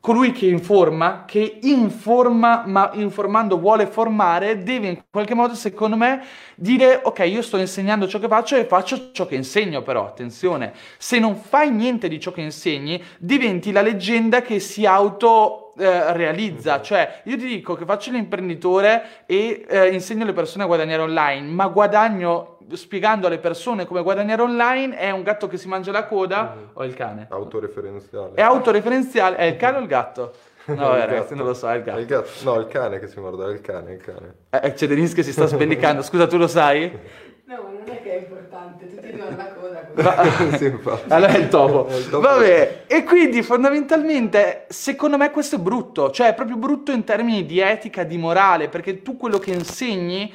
colui che informa, che informa, ma informando vuole formare, deve in qualche modo, secondo me, dire ok, io sto insegnando ciò che faccio e faccio ciò che insegno, però attenzione, se non fai niente di ciò che insegni, diventi la leggenda che si auto eh, realizza, cioè io ti dico che faccio l'imprenditore e eh, insegno alle persone a guadagnare online, ma guadagno spiegando alle persone come guadagnare online è un gatto che si mangia la coda o il cane? Autoreferenziale. È autoreferenziale, è il cane o il gatto? <laughs> No, Il gatto. ragazzi, non lo so, è il È gatto. No, il cane che si morde, è il cane, il cane. Eh, c'è Denise che si sta sbellicando, <laughs> scusa, tu lo sai? No, ma non è che è importante, tutti hanno la coda. così. <laughs> sì, infatti. Allora è il topo. È il topo. Vabbè, e quindi fondamentalmente, secondo me questo è brutto, cioè è proprio brutto in termini di etica, di morale, perché tu quello che insegni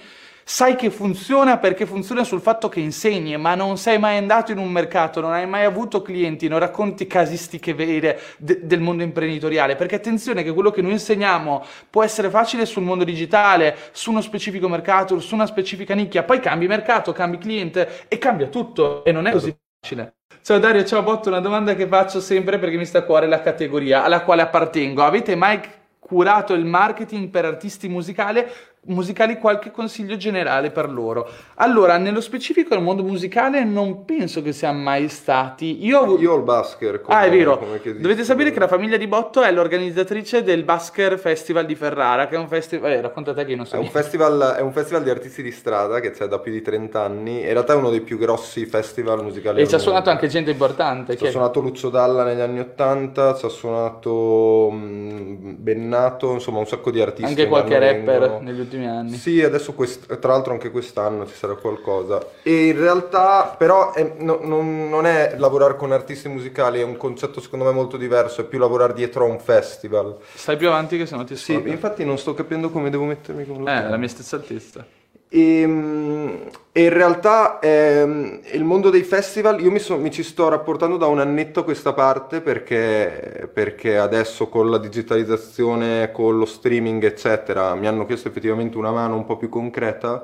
sai che funziona perché funziona sul fatto che insegni, ma non sei mai andato in un mercato, non hai mai avuto clienti, non racconti casistiche vere de- del mondo imprenditoriale, perché attenzione che quello che noi insegniamo può essere facile sul mondo digitale, su uno specifico mercato, su una specifica nicchia, poi cambi mercato, cambi cliente e cambia tutto e non è così facile. Ciao Dario, ciao Botto, una domanda che faccio sempre perché mi sta a cuore la categoria alla quale appartengo. Avete mai curato il marketing per artisti musicali? Musicali qualche consiglio generale per loro. Allora, nello specifico nel mondo musicale non penso che siamo mai stati. Io ho Io ho il Basker. come- Ah, è vero. Dovete sapere che la famiglia di Botto è l'organizzatrice del Basker Festival di Ferrara, che è un festival. Vabbè, racconta te che non so. È un, festival, è un festival di artisti di strada che c'è da più di 30 anni. In realtà è uno dei più grossi festival musicali E ci ha suonato anche gente importante. Ci ha suonato Lucio Dalla negli anni 80, ci ha suonato mh, Bennato, insomma un sacco di artisti. Anche che qualche rapper vengono. negli ultimi anni. Sì, adesso quest- tra l'altro anche quest'anno ci sarà qualcosa. E in realtà però è- no- non, non è lavorare con artisti musicali, è un concetto secondo me molto diverso, è più lavorare dietro a un festival. Stai più avanti che se no ti Sì, scordo. infatti non sto capendo come devo mettermi con Eh, la mia stessa altezza. E, mm, e in realtà ehm, il mondo dei festival, io mi, so- mi ci sto rapportando da un annetto a questa parte perché, perché adesso con la digitalizzazione, con lo streaming, eccetera, mi hanno chiesto effettivamente una mano un po' più concreta.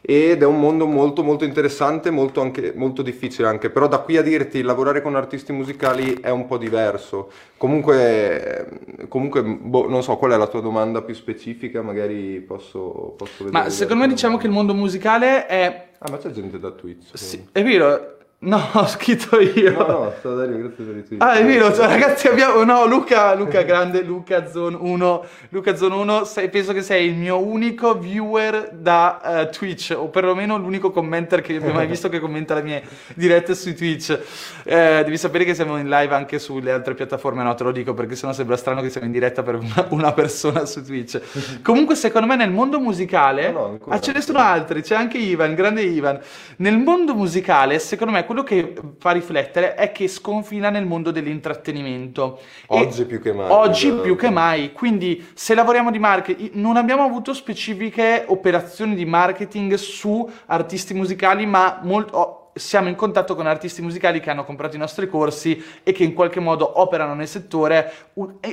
Ed è un mondo molto molto interessante, molto, anche, molto difficile anche, però da qui a dirti lavorare con artisti musicali è un po' diverso. Comunque, comunque boh, non so qual è la tua domanda più specifica, magari posso, posso vedere. Ma secondo me diciamo che il mondo musicale è. Ah, ma c'è gente da Twitch. Sì, è vero. No, <laughs> ho scritto io. No, no, sta Dario, grazie per i tweet. Ah, è vero, cioè, ragazzi, abbiamo. No, Luca, Luca grande, Luca Zone 1. Luca Zone 1, sei- penso che sei il mio unico viewer da eh, Twitch, o perlomeno l'unico commenter che abbia mai <laughs> visto che commenta le mie dirette su Twitch. Eh, devi sapere che siamo in live anche sulle altre piattaforme, no, te lo dico perché sennò sembra strano che siamo in diretta per una, una persona su Twitch. <laughs> Comunque, secondo me, nel mondo musicale. No, no, ancora. ah, ce ne sono altri, c'è anche Ivan, grande Ivan. Nel mondo musicale, secondo me, quello che fa riflettere è che sconfina nel mondo dell'intrattenimento. E Oggi più che mai. Oggi più che mai. Quindi, se lavoriamo di marketing, non abbiamo avuto specifiche operazioni di marketing su artisti musicali, ma molto. oh, siamo in contatto con artisti musicali che hanno comprato i nostri corsi e che in qualche modo operano nel settore,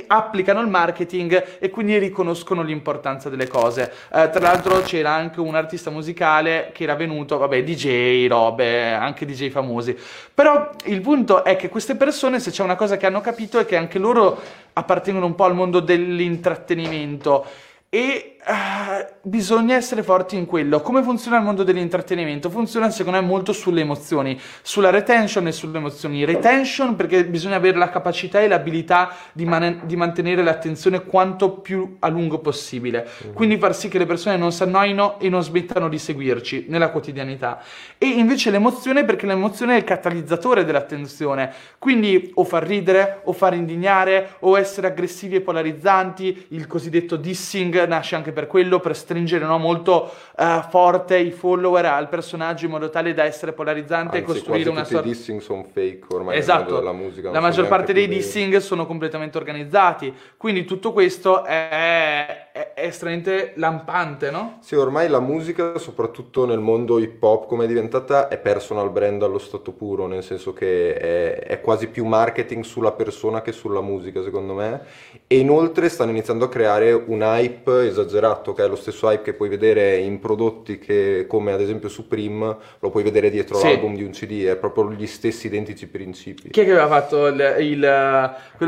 applicano il marketing e quindi riconoscono l'importanza delle cose. Eh, tra l'altro c'era anche un artista musicale che era venuto, vabbè, DJ, robe, anche DJ famosi. Però il punto è che queste persone, se c'è una cosa che hanno capito, è che anche loro appartengono un po' al mondo dell'intrattenimento. E eh, bisogna essere forti in quello. Come funziona il mondo dell'intrattenimento? Funziona secondo me molto sulle emozioni, sulla retention e sulle emozioni. Retention perché bisogna avere la capacità e l'abilità di, mane- di mantenere l'attenzione quanto più a lungo possibile. Quindi far sì che le persone non si annoino e non smettano di seguirci nella quotidianità. E invece l'emozione perché l'emozione è il catalizzatore dell'attenzione. Quindi o far ridere, o far indignare, o essere aggressivi e polarizzanti, il cosiddetto dissing nasce anche per quello, per stringere no, molto eh, forte i follower al personaggio in modo tale da essere polarizzante Anzi, e costruire una sorta... i dissing sono fake ormai Esatto, della musica. la maggior parte dei più dissing sono completamente organizzati, quindi tutto questo è, è- è estremamente lampante, no? Sì, ormai la musica, soprattutto nel mondo hip hop come è diventata, è personal brand allo stato puro, nel senso che è, è quasi più marketing sulla persona che sulla musica, secondo me. E inoltre stanno iniziando a creare un hype esagerato, che è lo stesso hype che puoi vedere in prodotti che, come ad esempio Supreme, lo puoi vedere dietro Sì. l'album di un CD, è proprio gli stessi identici principi. Chi è che aveva fatto il, il-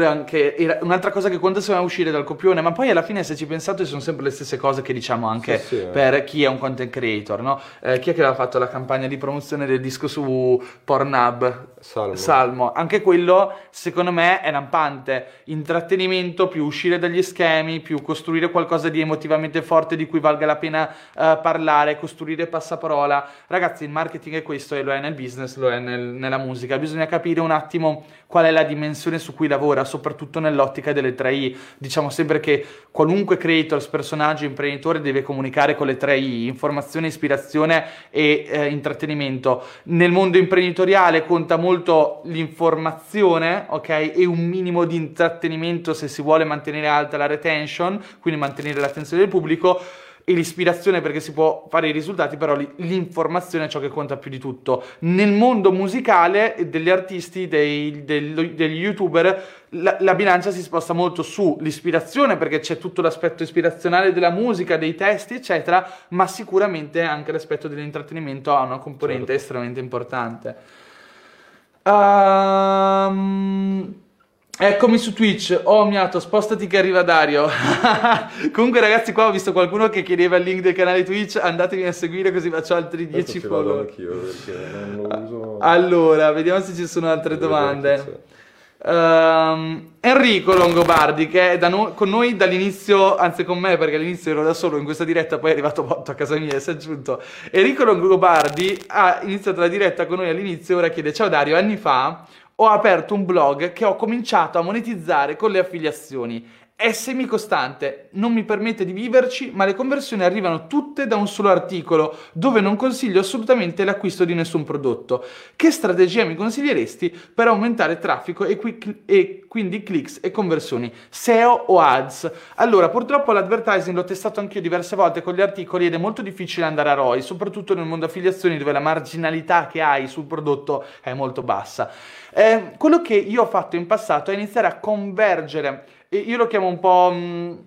anche era un'altra cosa che conta a uscire dal copione, ma poi alla fine se ci pensate sono sempre le stesse cose che diciamo anche Sì, sì, eh. per chi è un content creator, no? Eh, chi è che aveva fatto la campagna di promozione del disco su Pornhub? Salmo. Salmo, anche quello secondo me è lampante, intrattenimento più uscire dagli schemi, più costruire qualcosa di emotivamente forte di cui valga la pena eh, parlare, costruire passaparola. Ragazzi, il marketing è questo e lo è nel business, lo è nel- nella musica. Bisogna capire un attimo qual è la dimensione su cui lavora, soprattutto nell'ottica delle 3I. Diciamo sempre che qualunque creator, personaggio, imprenditore deve comunicare con le 3I, informazione, ispirazione e eh, intrattenimento. Nel mondo imprenditoriale conta molto l'informazione, ok? E un minimo di intrattenimento se si vuole mantenere alta la retention, quindi mantenere l'attenzione del pubblico e l'ispirazione perché si può fare i risultati, però li- l'informazione è ciò che conta più di tutto. Nel mondo musicale degli artisti, dei- del- degli youtuber, la, la bilancia si sposta molto sull'ispirazione perché c'è tutto l'aspetto ispirazionale della musica, dei testi, eccetera, ma sicuramente anche l'aspetto dell'intrattenimento ha una componente Certo. estremamente importante. Ehm, eccomi su Twitch. Oh, miato, spostati che arriva Dario. <laughs> Comunque, ragazzi, qua ho visto qualcuno che chiedeva il link del canale Twitch. Andatemi a seguire così faccio altri 10 Adesso ci vado follower. anch'io perché non lo uso. Allora, vediamo se ci sono altre domande. Ehm, Enrico Longobardi, che è no- con noi dall'inizio, anzi con me perché all'inizio ero da solo in questa diretta, poi è arrivato Botto a casa mia e si è aggiunto. Enrico Longobardi ha iniziato la diretta con noi all'inizio ora chiede: Ciao Dario, anni fa ho aperto un blog che ho cominciato a monetizzare con le affiliazioni. È semicostante, non mi permette di viverci, ma le conversioni arrivano tutte da un solo articolo, dove non consiglio assolutamente l'acquisto di nessun prodotto. Che strategia mi consiglieresti per aumentare traffico e, qui- e quindi clicks e conversioni? SEO o ads? Allora, purtroppo l'advertising l'ho testato anch'io diverse volte con gli articoli ed è molto difficile andare a ROI, soprattutto nel mondo affiliazioni dove la marginalità che hai sul prodotto è molto bassa. Eh, quello che io ho fatto in passato è iniziare a convergere, io lo chiamo un po' mh,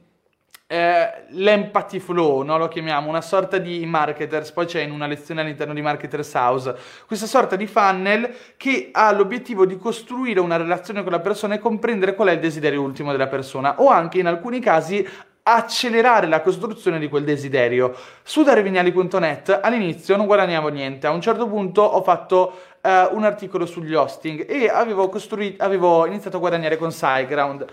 eh, l'empathy flow, no? lo chiamiamo, una sorta di marketers, poi c'è in una lezione all'interno di Marketers House, questa sorta di funnel che ha l'obiettivo di costruire una relazione con la persona e comprendere qual è il desiderio ultimo della persona, o anche in alcuni casi accelerare la costruzione di quel desiderio. Su darevignali.net all'inizio non guadagnavo niente, a un certo punto ho fatto eh, un articolo sugli hosting e avevo, avevo iniziato a guadagnare con SiteGround.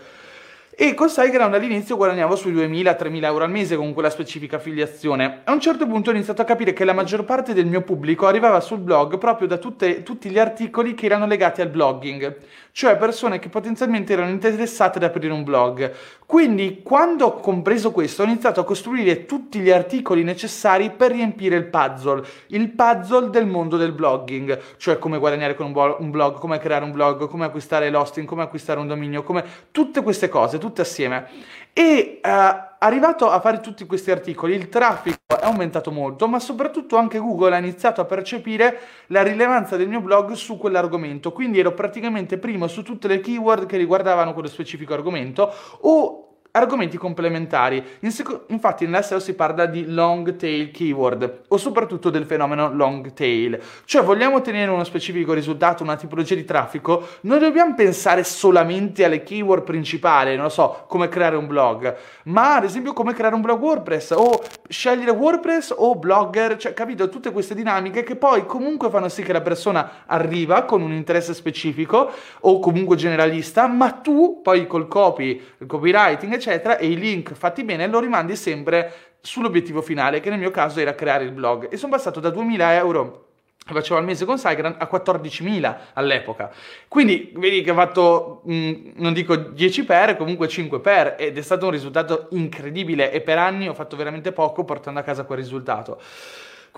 E con SiteGround all'inizio guadagnavo sui 2.000-3.000 euro al mese con quella specifica affiliazione. A un certo punto ho iniziato a capire che la maggior parte del mio pubblico arrivava sul blog proprio da tutte- tutti gli articoli che erano legati al blogging, cioè persone che potenzialmente erano interessate ad aprire un blog. Quindi quando ho compreso questo ho iniziato a costruire tutti gli articoli necessari per riempire il puzzle, il puzzle del mondo del blogging, cioè come guadagnare con un, blog, come creare un blog, come acquistare l'hosting, come acquistare un dominio, come tutte queste cose, tutte assieme. E eh, arrivato a fare tutti questi articoli, il traffico è aumentato molto, ma soprattutto anche Google ha iniziato a percepire la rilevanza del mio blog su quell'argomento. Quindi ero praticamente primo su tutte le keyword che riguardavano quello specifico argomento o argomenti complementari. In seco- infatti nella SEO si parla di long tail keyword o soprattutto del fenomeno long tail. Cioè vogliamo ottenere uno specifico risultato, una tipologia di traffico, non dobbiamo pensare solamente alle keyword principali, non lo so, come creare un blog, ma ad esempio come creare un blog WordPress o scegliere WordPress o Blogger, cioè capito tutte queste dinamiche che poi comunque fanno sì che la persona arriva con un interesse specifico o comunque generalista, ma tu poi col copy, il copywriting eccetera e i link fatti bene lo rimandi sempre sull'obiettivo finale che nel mio caso era creare il blog e sono passato da 2000 euro che facevo al mese con Saigram a 14.000 all'epoca. Quindi vedi che ha fatto, mh, non dico 10 per, comunque 5 per ed è stato un risultato incredibile e per anni ho fatto veramente poco portando a casa quel risultato.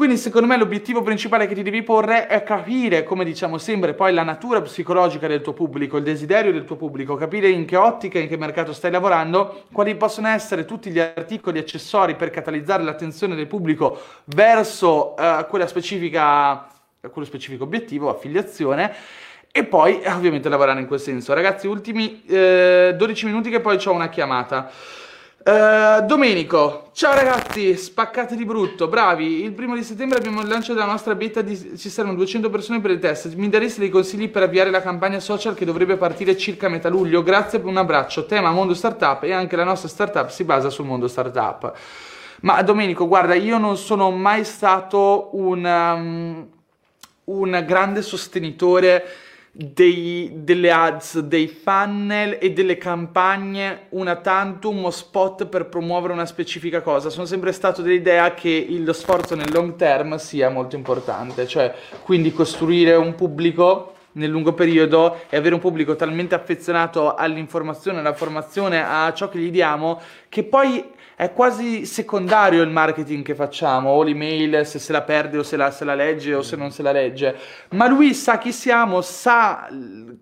Quindi secondo me l'obiettivo principale che ti devi porre è capire, come diciamo sempre, poi la natura psicologica del tuo pubblico, il desiderio del tuo pubblico, capire in che ottica, in che mercato stai lavorando, quali possono essere tutti gli articoli accessori per catalizzare l'attenzione del pubblico verso uh, quella specifica, quello specifico obiettivo, affiliazione. E poi ovviamente lavorare in quel senso. Ragazzi, ultimi eh, 12 minuti che poi ho una chiamata. Uh, Domenico, ciao ragazzi, spaccate di brutto, bravi. Il primo di settembre abbiamo il lancio della nostra beta, di... ci saranno 200 persone per il test. Mi dareste dei consigli per avviare la campagna social che dovrebbe partire circa metà luglio? Grazie per un abbraccio. Tema mondo startup e anche la nostra startup si basa sul mondo startup. Ma Domenico, guarda, io non sono mai stato un, um, un grande sostenitore dei, delle ads, dei funnel e delle campagne una tantum uno spot per promuovere una specifica cosa. Sono sempre stato dell'idea che lo sforzo nel long term sia molto importante, cioè quindi costruire un pubblico nel lungo periodo e avere un pubblico talmente affezionato all'informazione, alla formazione, a ciò che gli diamo, che poi è quasi secondario il marketing che facciamo, o l'email se se la perde o se la, se la legge o se non se la legge, ma lui sa chi siamo, sa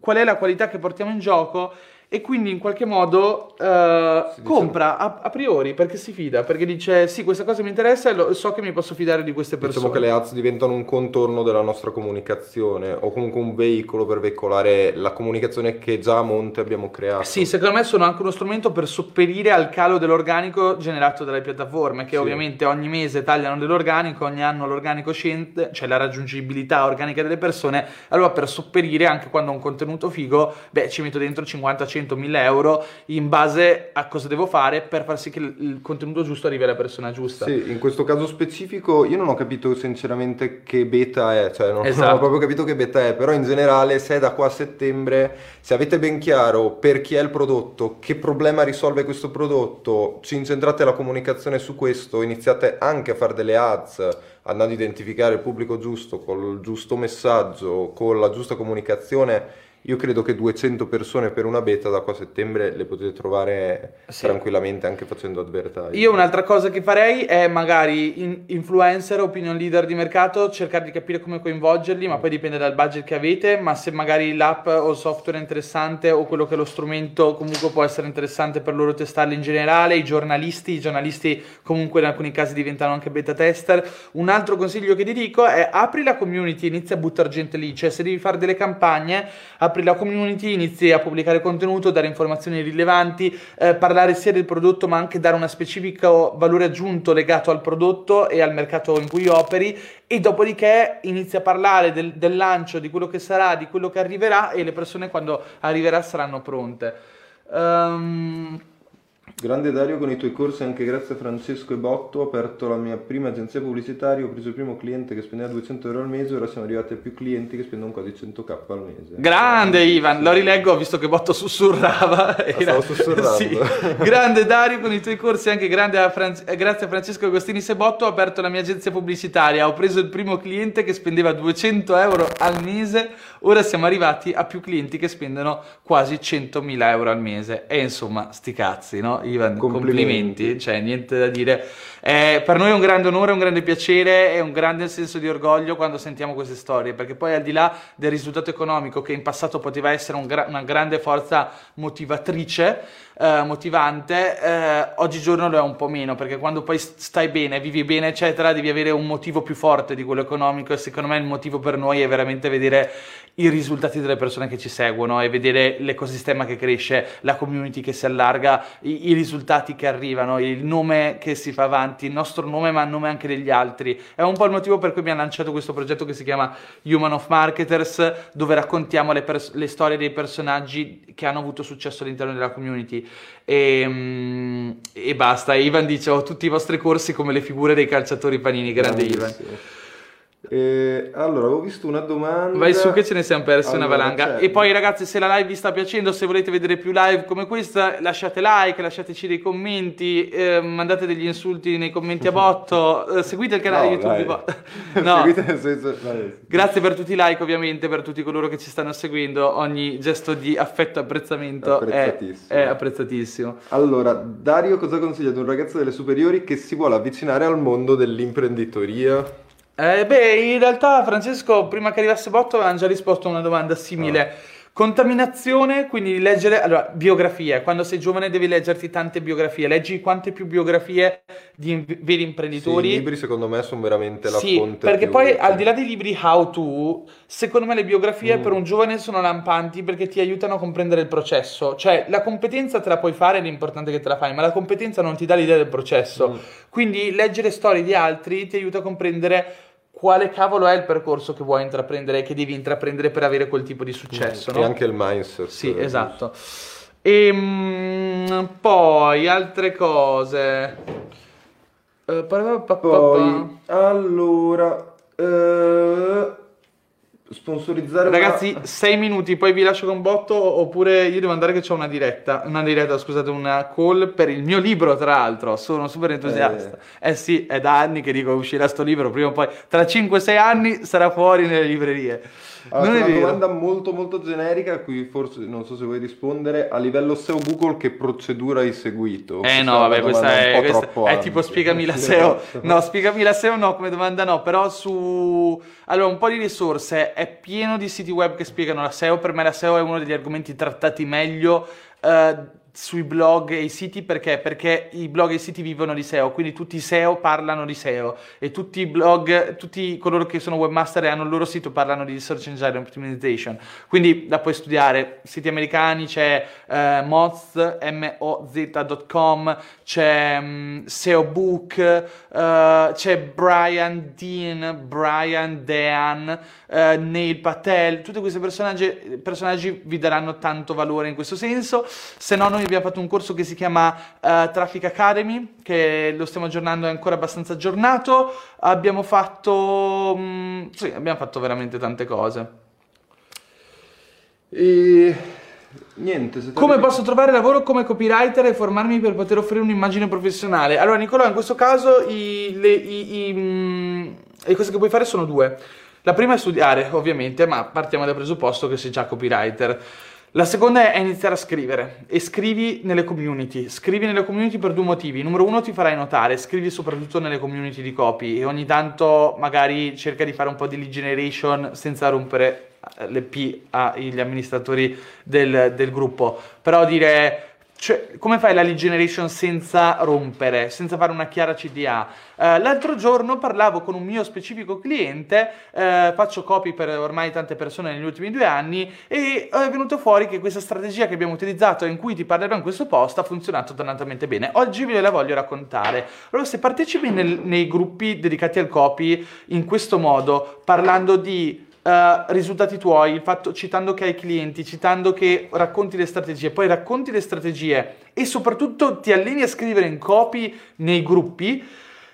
qual è la qualità che portiamo in gioco e quindi in qualche modo uh, compra a, a, priori perché si fida, perché dice sì questa cosa mi interessa e lo, so che mi posso fidare di queste persone. Diciamo che le ads diventano un contorno della nostra comunicazione o comunque un veicolo per veicolare la comunicazione che già a monte abbiamo creato. Sì, secondo me sono anche uno strumento per sopperire al calo dell'organico generato dalle piattaforme che sì. ovviamente ogni mese tagliano dell'organico, ogni anno l'organico scende, cioè la raggiungibilità organica delle persone, allora per sopperire anche quando ho un contenuto figo, beh ci metto dentro 50 100 1000 euro in base a cosa devo fare per far sì che il contenuto giusto arrivi alla persona giusta. Sì, in questo caso specifico io non ho capito sinceramente che beta è, cioè non, <laughs> esatto. non ho proprio capito che beta è, però in generale se è da qua a settembre, se avete ben chiaro per chi è il prodotto, che problema risolve questo prodotto, ci incentrate la comunicazione su questo, iniziate anche a fare delle ads, andando a identificare il pubblico giusto, col giusto messaggio, con la giusta comunicazione io credo che 200 persone per una beta da qua a settembre le potete trovare sì. tranquillamente anche facendo advertising. Io un'altra cosa che farei è magari in influencer, opinion leader di mercato, cercare di capire come coinvolgerli, ma poi dipende dal budget che avete, ma se magari l'app o il software è interessante o quello che è lo strumento comunque può essere interessante per loro testarli in generale, i giornalisti, i giornalisti comunque in alcuni casi diventano anche beta tester. Un altro consiglio che ti dico è apri la community, inizia a buttare gente lì, cioè se devi fare delle campagne, apri apri la community, inizi a pubblicare contenuto, dare informazioni rilevanti, eh, parlare sia del prodotto ma anche dare un specifico valore aggiunto legato al prodotto e al mercato in cui operi e dopodiché inizi a parlare del, del lancio, di quello che sarà, di quello che arriverà e le persone quando arriverà saranno pronte. Um, Grande Dario, con i tuoi corsi anche grazie a Francesco e Botto ho aperto la mia prima agenzia pubblicitaria, ho preso il primo cliente che spendeva 200 euro al mese, ora siamo arrivati a più clienti che spendono quasi 100k al mese. Grande Ivan, lo rileggo, ho visto che Botto sussurrava. Ah, Era... Stavo sussurrando. <laughs> sì. Grande Dario, con i tuoi corsi anche a Fran... grazie a Francesco Agostini Sebotto ho aperto la mia agenzia pubblicitaria, ho preso il primo cliente che spendeva 200 euro al mese, ora siamo arrivati a più clienti che spendono quasi 100.000 euro al mese. E insomma, sti cazzi, no? Ivan, complimenti, complimenti cioè niente da dire. Eh, per noi è un grande onore, un grande piacere e un grande senso di orgoglio quando sentiamo queste storie, perché poi al di là del risultato economico che in passato poteva essere un gra- una grande forza motivatrice, eh, motivante, eh, oggigiorno lo è un po' meno, perché quando poi stai bene, vivi bene, eccetera, devi avere un motivo più forte di quello economico e secondo me il motivo per noi è veramente vedere i risultati delle persone che ci seguono e vedere l'ecosistema che cresce, la community che si allarga, i, i risultati che arrivano, il nome che si fa avanti, il nostro nome ma il nome anche degli altri. È un po' il motivo per cui abbiamo lanciato questo progetto che si chiama Human of Marketers, dove raccontiamo le, pers- le storie dei personaggi che hanno avuto successo all'interno della community. E, mm, e basta. Ivan dice: Ho tutti i vostri corsi come le figure dei calciatori panini. Grande Ivan. Eh, allora, avevo visto una domanda. Vai su che ce ne siamo persi una Allora, valanga. c'è- E poi ragazzi, se la live vi sta piacendo, se volete vedere più live come questa, lasciate like, lasciateci dei commenti, eh, mandate degli insulti nei commenti a botto, <laughs> eh, seguite il canale No, YouTube di. <laughs> No. Seguite senso... Grazie per tutti i like ovviamente, per tutti coloro che ci stanno seguendo, ogni gesto di affetto e apprezzamento è, Apprezzatissimo. è apprezzatissimo. Allora, Dario cosa consiglia ad un ragazzo delle superiori che si vuole avvicinare al mondo dell'imprenditoria? Eh, beh, in realtà Francesco, prima che arrivasse Botto, avevano già risposto a una domanda simile. Contaminazione, quindi leggere, allora, biografie. Quando sei giovane devi leggerti tante biografie. Leggi quante più biografie di in- veri imprenditori. Sì, I libri secondo me sono veramente la Sì, fonte perché più- poi al di là dei libri how to, secondo me le biografie Mm. per un giovane sono lampanti perché ti aiutano a comprendere il processo. Cioè, la competenza te la puoi fare, l'importante è che te la fai, ma la competenza non ti dà l'idea del processo. Mm. Quindi leggere storie di altri ti aiuta a comprendere quale cavolo è il percorso che vuoi intraprendere e che devi intraprendere per avere quel tipo di successo, E no? anche il mindset. Sì, eh, esatto. E poi altre cose. Pa- pa- pa- pa- Poi, allora, eh, sponsorizzare una- Ragazzi, sei minuti, poi vi lascio con botto, oppure io devo andare che c'ho una diretta, una diretta, scusate, una call per il mio libro, tra l'altro, sono super entusiasta. Eh, sì, è da anni che dico uscirà sto libro, prima o poi, tra 5-6 anni sarà fuori nelle librerie. Allora, non è una vero. domanda molto molto generica a cui forse non so se vuoi rispondere. A livello SEO Google che procedura hai seguito? Eh Questa no, vabbè, questa è, po' questa troppo è ampia. tipo spiegami la SEO. No, spiegami la SEO no, come domanda no, però su... Allora, un po' di risorse, è pieno di siti web che spiegano la SEO, per me la SEO è uno degli argomenti trattati meglio eh, sui blog e i siti perché? Perché i blog e i siti vivono di SEO, quindi tutti i SEO parlano di SEO e tutti i blog, tutti coloro che sono webmaster e hanno il loro sito parlano di Search Engine Optimization, quindi la puoi studiare, siti americani c'è eh, Moz, M-O-Z.com, c'è mm, SEO Book, eh, c'è Brian Dean, Brian Dean, eh, Neil Patel, tutti questi personaggi, personaggi vi daranno tanto valore in questo senso, se no noi abbiamo fatto un corso che si chiama eh, Traffic Academy, che lo stiamo aggiornando, è ancora abbastanza aggiornato, abbiamo fatto, mm, sì, abbiamo fatto veramente tante cose. E niente, Come posso trovare lavoro come copywriter e formarmi per poter offrire un'immagine professionale? Allora, Nicolò, in questo caso i- le, i- i, mm, le cose che puoi fare sono due. La prima è studiare, ovviamente, ma partiamo dal presupposto che sei già copywriter. La seconda è iniziare a scrivere e scrivi nelle community. Scrivi nelle community per due motivi. Numero uno ti farai notare, scrivi soprattutto nelle community di copy e ogni tanto magari cerca di fare un po' di lead generation senza rompere eh, le P agli amministratori del, del gruppo. Però dire cioè, come fai la lead generation senza rompere, senza fare una chiara CDA? Eh, l'altro giorno parlavo con un mio specifico cliente, eh, faccio copy per ormai tante persone negli ultimi due anni e è venuto fuori che questa strategia che abbiamo utilizzato in cui ti parlerò in questo post ha funzionato dannatamente bene. Oggi ve la voglio raccontare. Allora, se partecipi nel- nei gruppi dedicati al copy in questo modo, parlando di eh, risultati tuoi, il fatto, citando che hai clienti, citando che racconti le strategie, poi racconti le strategie e soprattutto ti alleni a scrivere in copy nei gruppi,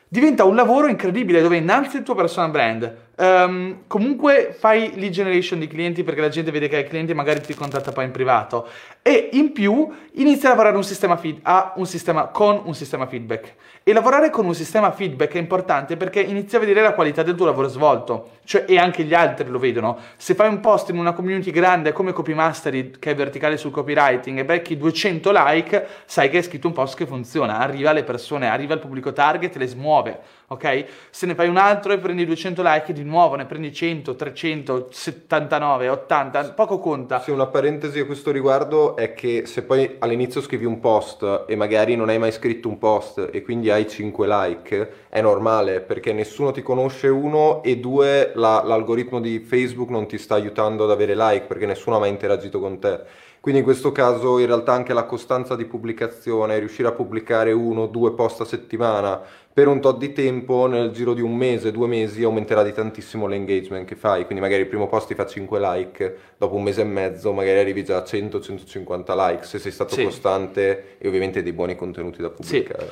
diventa un lavoro incredibile dove innalzi il tuo personal brand. Ehm, comunque fai lead generation di clienti perché la gente vede che hai clienti e magari ti contatta poi in privato. E in più inizia a lavorare un sistema feed- a un sistema, con un sistema feedback. E lavorare con un sistema feedback è importante perché inizi a vedere la qualità del tuo lavoro svolto. Cioè, e anche gli altri lo vedono. Se fai un post in una community grande come Copy Mastery che è verticale sul copywriting e becchi 200 like sai che hai scritto un post che funziona. Arriva alle persone, arriva al pubblico target le smuove ok? Se ne fai un altro e prendi 200 like, di nuovo ne prendi 100, 300, 79, 80, poco conta. Sì, una parentesi a questo riguardo è che se poi all'inizio scrivi un post e magari non hai mai scritto un post e quindi hai 5 like, è normale perché nessuno ti conosce uno e due la- l'algoritmo di Facebook non ti sta aiutando ad avere like perché nessuno ha mai interagito con te. Quindi in questo caso in realtà anche la costanza di pubblicazione, riuscire a pubblicare uno, due post a settimana per un tot di tempo, nel giro di un mese, due mesi, aumenterà di tantissimo l'engagement che fai. Quindi magari il primo post ti fa 5 like, dopo un mese e mezzo magari arrivi già a 100-150 like se sei stato Sì. costante e ovviamente dei buoni contenuti da pubblicare.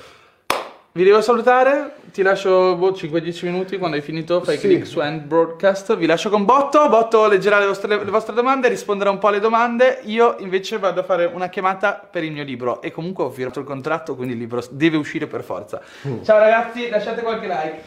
Vi devo salutare, ti lascio boh, 5-10 minuti quando hai finito, fai Sì. click su end broadcast, vi lascio con Botto, Botto leggerà le vostre, le vostre domande, risponderà un po' alle domande, io invece vado a fare una chiamata per il mio libro e comunque ho firmato il contratto, quindi il libro deve uscire per forza. Ciao ragazzi, lasciate qualche like.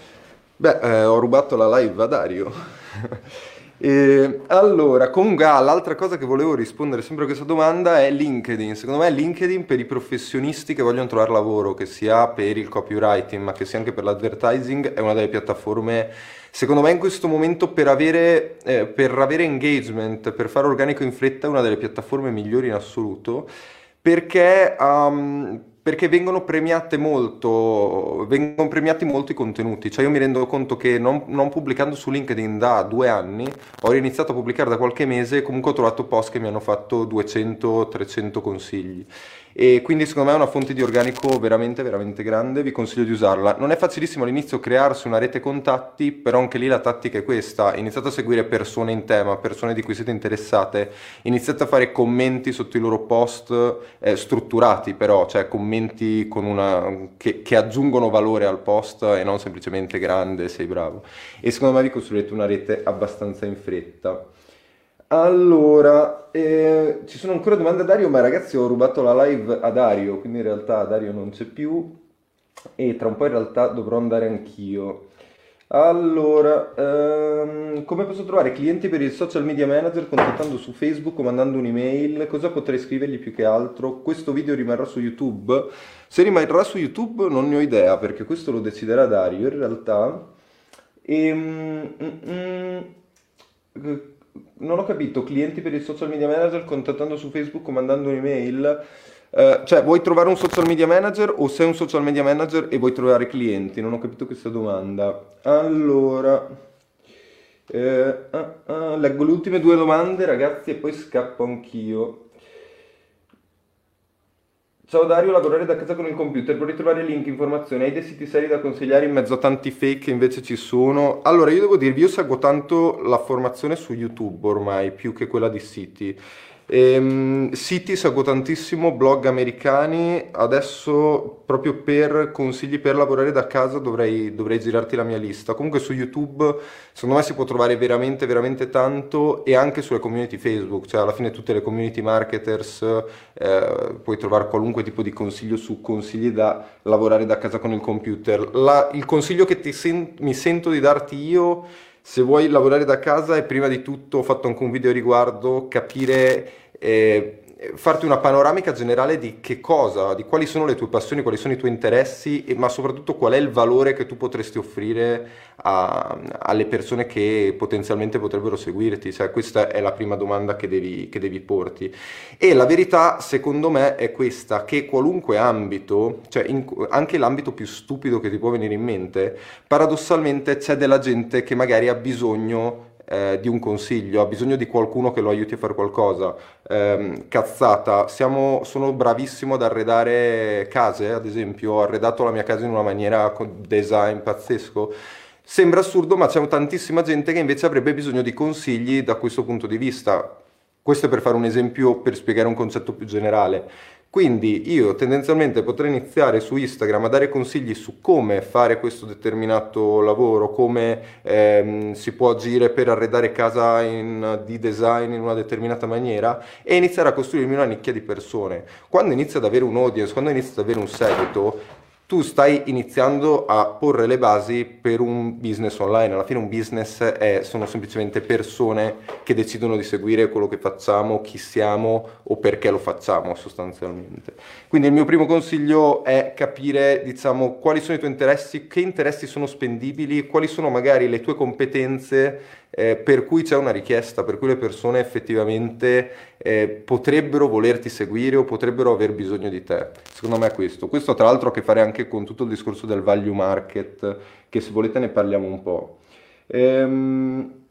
Beh, eh, ho rubato la live a Dario. <laughs> E, allora, comunque, ah, l'altra cosa che volevo rispondere sempre a questa domanda è LinkedIn. Secondo me LinkedIn per i professionisti che vogliono trovare lavoro, che sia per il copywriting, ma che sia anche per l'advertising, è una delle piattaforme, secondo me in questo momento per avere, eh, per avere engagement, per fare organico in fretta, è una delle piattaforme migliori in assoluto perché, um, perché vengono molto, vengono premiati molto i contenuti. Cioè io mi rendo conto che non, non pubblicando su LinkedIn da due anni, ho iniziato a pubblicare da qualche mese e comunque ho trovato post che mi hanno fatto 200-300 consigli. E quindi secondo me è una fonte di organico veramente, veramente grande, vi consiglio di usarla. Non è facilissimo all'inizio crearsi una rete contatti, però anche lì la tattica è questa. Iniziate a seguire persone in tema, persone di cui siete interessate, iniziate a fare commenti sotto i loro post eh, strutturati però, cioè commenti con una, che, che aggiungono valore al post e non semplicemente grande, sei bravo. E secondo me vi costruirete una rete abbastanza in fretta. Allora, eh, ci sono ancora domande a Dario, ma ragazzi ho rubato la live a Dario, quindi in realtà Dario non c'è più e tra un po' in realtà dovrò andare anch'io. Allora, ehm, come posso trovare clienti per il social media manager contattando su Facebook o mandando un'email? Cosa potrei scrivergli più che altro? Questo video rimarrà su YouTube? Se rimarrà su YouTube non ne ho idea perché questo lo deciderà Dario in realtà. Ehm, mm, mm, non ho capito, clienti per il social media manager contattando su Facebook o mandando un'email? Eh, cioè, vuoi trovare un social media manager o sei un social media manager e vuoi trovare clienti? Non ho capito questa domanda. Allora, eh, ah, ah, leggo le ultime due domande, ragazzi, e poi scappo anch'io. Ciao Dario, lavorare da casa con il computer, vorrei trovare link, informazioni, hai dei siti seri da consigliare in mezzo a tanti fake che invece ci sono? Allora, io devo dirvi, io seguo tanto la formazione su YouTube ormai, più che quella di siti. Ehm, siti seguo tantissimo, blog americani, adesso proprio per consigli per lavorare da casa dovrei, dovrei girarti la mia lista. Comunque su YouTube secondo me si può trovare veramente veramente tanto e anche sulle community Facebook, cioè alla fine tutte le community marketers eh, puoi trovare qualunque tipo di consiglio su consigli da lavorare da casa con il computer. La- il consiglio che sen- mi sento di darti io se vuoi lavorare da casa è prima di tutto, ho fatto anche un video riguardo, capire, eh, farti una panoramica generale di che cosa, di quali sono le tue passioni, quali sono i tuoi interessi, ma soprattutto qual è il valore che tu potresti offrire a- alle persone che potenzialmente potrebbero seguirti. Cioè, questa è la prima domanda che devi, che devi porti. E la verità, secondo me, è questa, che qualunque ambito, cioè in- anche l'ambito più stupido che ti può venire in mente, paradossalmente c'è della gente che magari ha bisogno eh, di un consiglio, ha bisogno di qualcuno che lo aiuti a fare qualcosa. Ehm, cazzata, siamo, sono bravissimo ad arredare case, ad esempio, ho arredato la mia casa in una maniera con design pazzesco. Sembra assurdo, ma c'è tantissima gente che invece avrebbe bisogno di consigli da questo punto di vista. Questo è per fare un esempio, per spiegare un concetto più generale. Quindi io tendenzialmente potrei iniziare su Instagram a dare consigli su come fare questo determinato lavoro, come ehm, si può agire per arredare casa in- di design in una determinata maniera e iniziare a costruirmi una nicchia di persone. Quando inizia ad avere un audience, quando inizia ad avere un seguito, tu stai iniziando a porre le basi per un business online. Alla fine un business è- sono semplicemente persone che decidono di seguire quello che facciamo, chi siamo o perché lo facciamo sostanzialmente. Quindi il mio primo consiglio è capire, diciamo, quali sono i tuoi interessi, che interessi sono spendibili, quali sono magari le tue competenze eh, per cui c'è una richiesta, per cui le persone effettivamente eh, potrebbero volerti seguire o potrebbero aver bisogno di te. Secondo me è questo. Questo tra l'altro ha a che fare anche con tutto il discorso del value market, che se volete ne parliamo un po'. Ehm,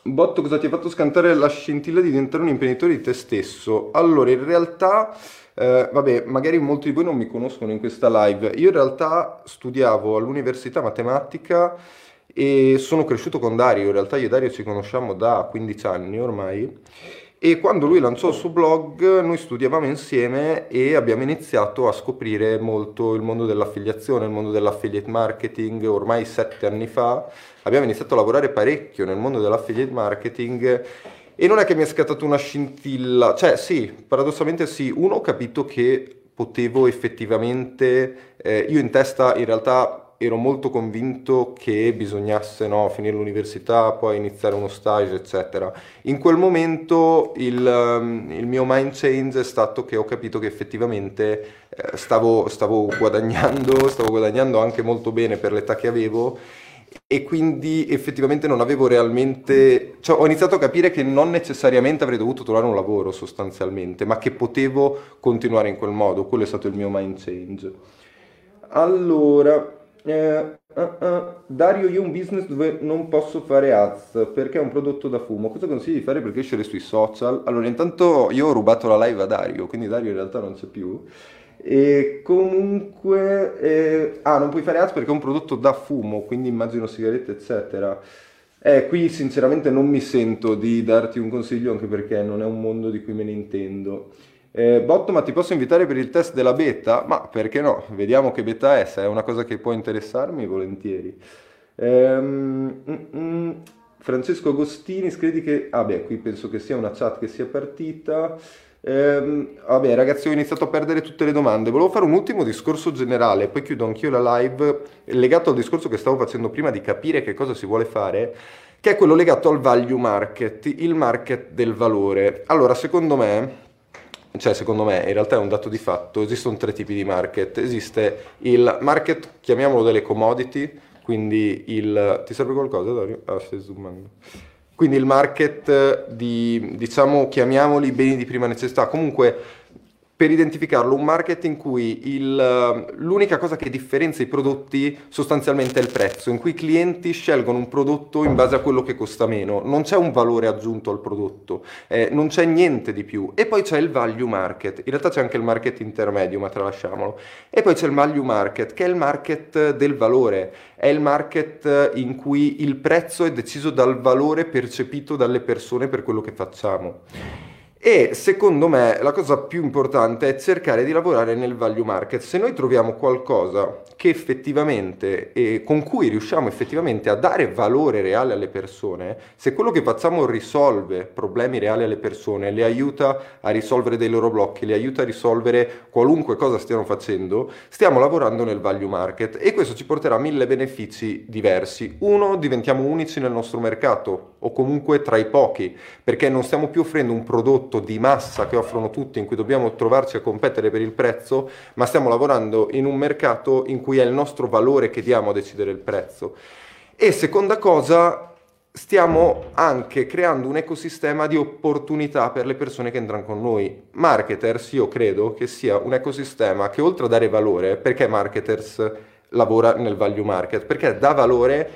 Botto, cosa ti ha fatto scantare la scintilla di diventare un imprenditore di te stesso? Allora, in realtà, eh, vabbè, magari molti di voi non mi conoscono in questa live. Io in realtà studiavo all'università matematica e sono cresciuto con Dario. In realtà io e Dario ci conosciamo da 15 anni ormai. e quando lui lanciò il suo blog noi studiavamo insieme e abbiamo iniziato a scoprire molto il mondo dell'affiliazione, il mondo dell'affiliate marketing, ormai sette anni fa abbiamo iniziato a lavorare parecchio nel mondo dell'affiliate marketing e non è che mi è scattata una scintilla, cioè sì, paradossalmente sì, uno ho capito che potevo effettivamente, eh, io in testa in realtà ero molto convinto che bisognasse no, finire l'università, poi iniziare uno stage, eccetera. In quel momento il, um, il mio mind change è stato che ho capito che effettivamente eh, stavo, stavo, guadagnando, stavo guadagnando anche molto bene per l'età che avevo e quindi effettivamente non avevo realmente, cioè ho iniziato a capire che non necessariamente avrei dovuto trovare un lavoro sostanzialmente, ma che potevo continuare in quel modo, quello è stato il mio mind change. Allora, eh, uh, uh, Dario, io ho un business dove non posso fare ads perché è un prodotto da fumo. Cosa consigli di fare per crescere sui social? Allora, intanto io ho rubato la live a Dario, quindi Dario in realtà non c'è più. E comunque, eh, ah, non puoi fare ads perché è un prodotto da fumo, quindi immagino sigarette, eccetera. Eh, qui sinceramente non mi sento di darti un consiglio anche perché non è un mondo di cui me ne intendo. Eh, Botto, ma ti posso invitare per il test della beta? Ma perché no? Vediamo che beta è, se è una cosa che può interessarmi, volentieri. Ehm, mm, mm, Francesco Agostini, credi che... Ah beh, qui penso che sia una chat che sia partita. Ehm, vabbè ragazzi ho iniziato a perdere tutte le domande, volevo fare un ultimo discorso generale, poi chiudo anch'io la live, legato al discorso che stavo facendo prima di capire che cosa si vuole fare, che è quello legato al value market, il market del valore. Allora secondo me cioè secondo me in realtà è un dato di fatto, esistono tre tipi di market, esiste il market, chiamiamolo delle commodity, quindi il... ti serve qualcosa Dario? Ah, stai zoomando. Quindi il market di, diciamo, chiamiamoli beni di prima necessità, comunque per identificarlo, un market in cui il, l'unica cosa che differenzia i prodotti sostanzialmente è il prezzo, in cui i clienti scelgono un prodotto in base a quello che costa meno, non c'è un valore aggiunto al prodotto, eh, non c'è niente di più. E poi c'è il value market, in realtà c'è anche il market intermedio, ma tralasciamolo. E poi c'è il value market, che è il market del valore, è il market in cui il prezzo è deciso dal valore percepito dalle persone per quello che facciamo. E secondo me la cosa più importante è cercare di lavorare nel value market. Se noi troviamo qualcosa che effettivamente e con cui riusciamo effettivamente a dare valore reale alle persone, se quello che facciamo risolve problemi reali alle persone, le aiuta a risolvere dei loro blocchi, le aiuta a risolvere qualunque cosa stiano facendo, stiamo lavorando nel value market e questo ci porterà mille benefici diversi. Uno, diventiamo unici nel nostro mercato o comunque tra i pochi, perché non stiamo più offrendo un prodotto di massa che offrono tutti in cui dobbiamo trovarci a competere per il prezzo, ma stiamo lavorando in un mercato in cui è il nostro valore che diamo a decidere il prezzo. E seconda cosa, stiamo anche creando un ecosistema di opportunità per le persone che entrano con noi. Marketers, io credo che sia un ecosistema che oltre a dare valore, perché Marketers lavora nel value market? Perché dà valore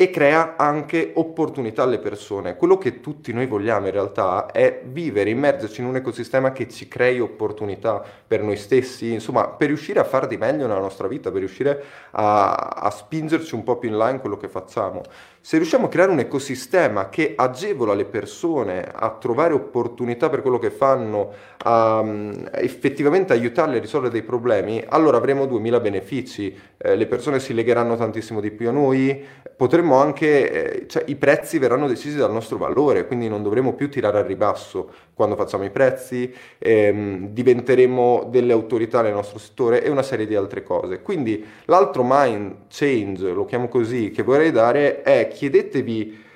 e crea anche opportunità alle persone. Quello che tutti noi vogliamo in realtà è vivere, immergerci in un ecosistema che ci crei opportunità per noi stessi, insomma, per riuscire a far di meglio nella nostra vita, per riuscire a, a spingerci un po' più in là in quello che facciamo. Se riusciamo a creare un ecosistema che agevola le persone a trovare opportunità per quello che fanno, a um, effettivamente aiutarle a risolvere dei problemi, allora avremo 2000 benefici, eh, le persone si legheranno tantissimo di più a noi, potremmo anche, eh, cioè i prezzi verranno decisi dal nostro valore, quindi non dovremo più tirare al ribasso quando facciamo i prezzi, ehm, diventeremo delle autorità nel nostro settore e una serie di altre cose. Quindi l'altro mind change, lo chiamo così, che vorrei dare è chiedetevi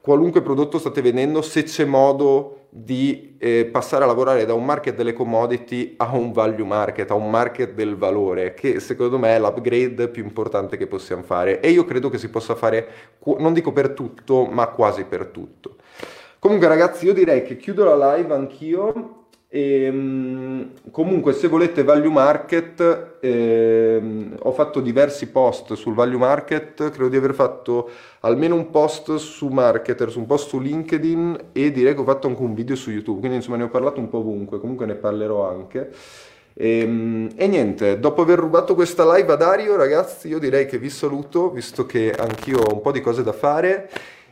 qualunque prodotto state vendendo se c'è modo di eh, passare a lavorare da un market delle commodity a un value market, a un market del valore, che secondo me è l'upgrade più importante che possiamo fare e io credo che si possa fare, non dico per tutto, ma quasi per tutto. Comunque ragazzi io direi che chiudo la live anch'io e, ehm, comunque se volete value market eh, ho fatto diversi post sul value market credo di aver fatto almeno un post su marketers un post su linkedin e direi che ho fatto anche un video su youtube. Quindi insomma ne ho parlato un po' ovunque comunque ne parlerò anche. E, ehm, e, niente, dopo aver rubato questa live a Dario, ragazzi, io direi che vi saluto, visto che anch'io ho un po' di cose da fare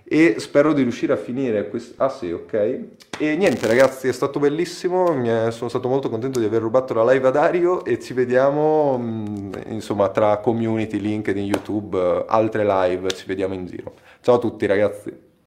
e spero di riuscire a finire questo... Ah sì, ok. E niente ragazzi, è stato bellissimo, sono stato molto contento di aver rubato la live a Dario e ci vediamo mm, insomma tra community, LinkedIn, YouTube, altre live, ci vediamo in giro. Ciao a tutti ragazzi.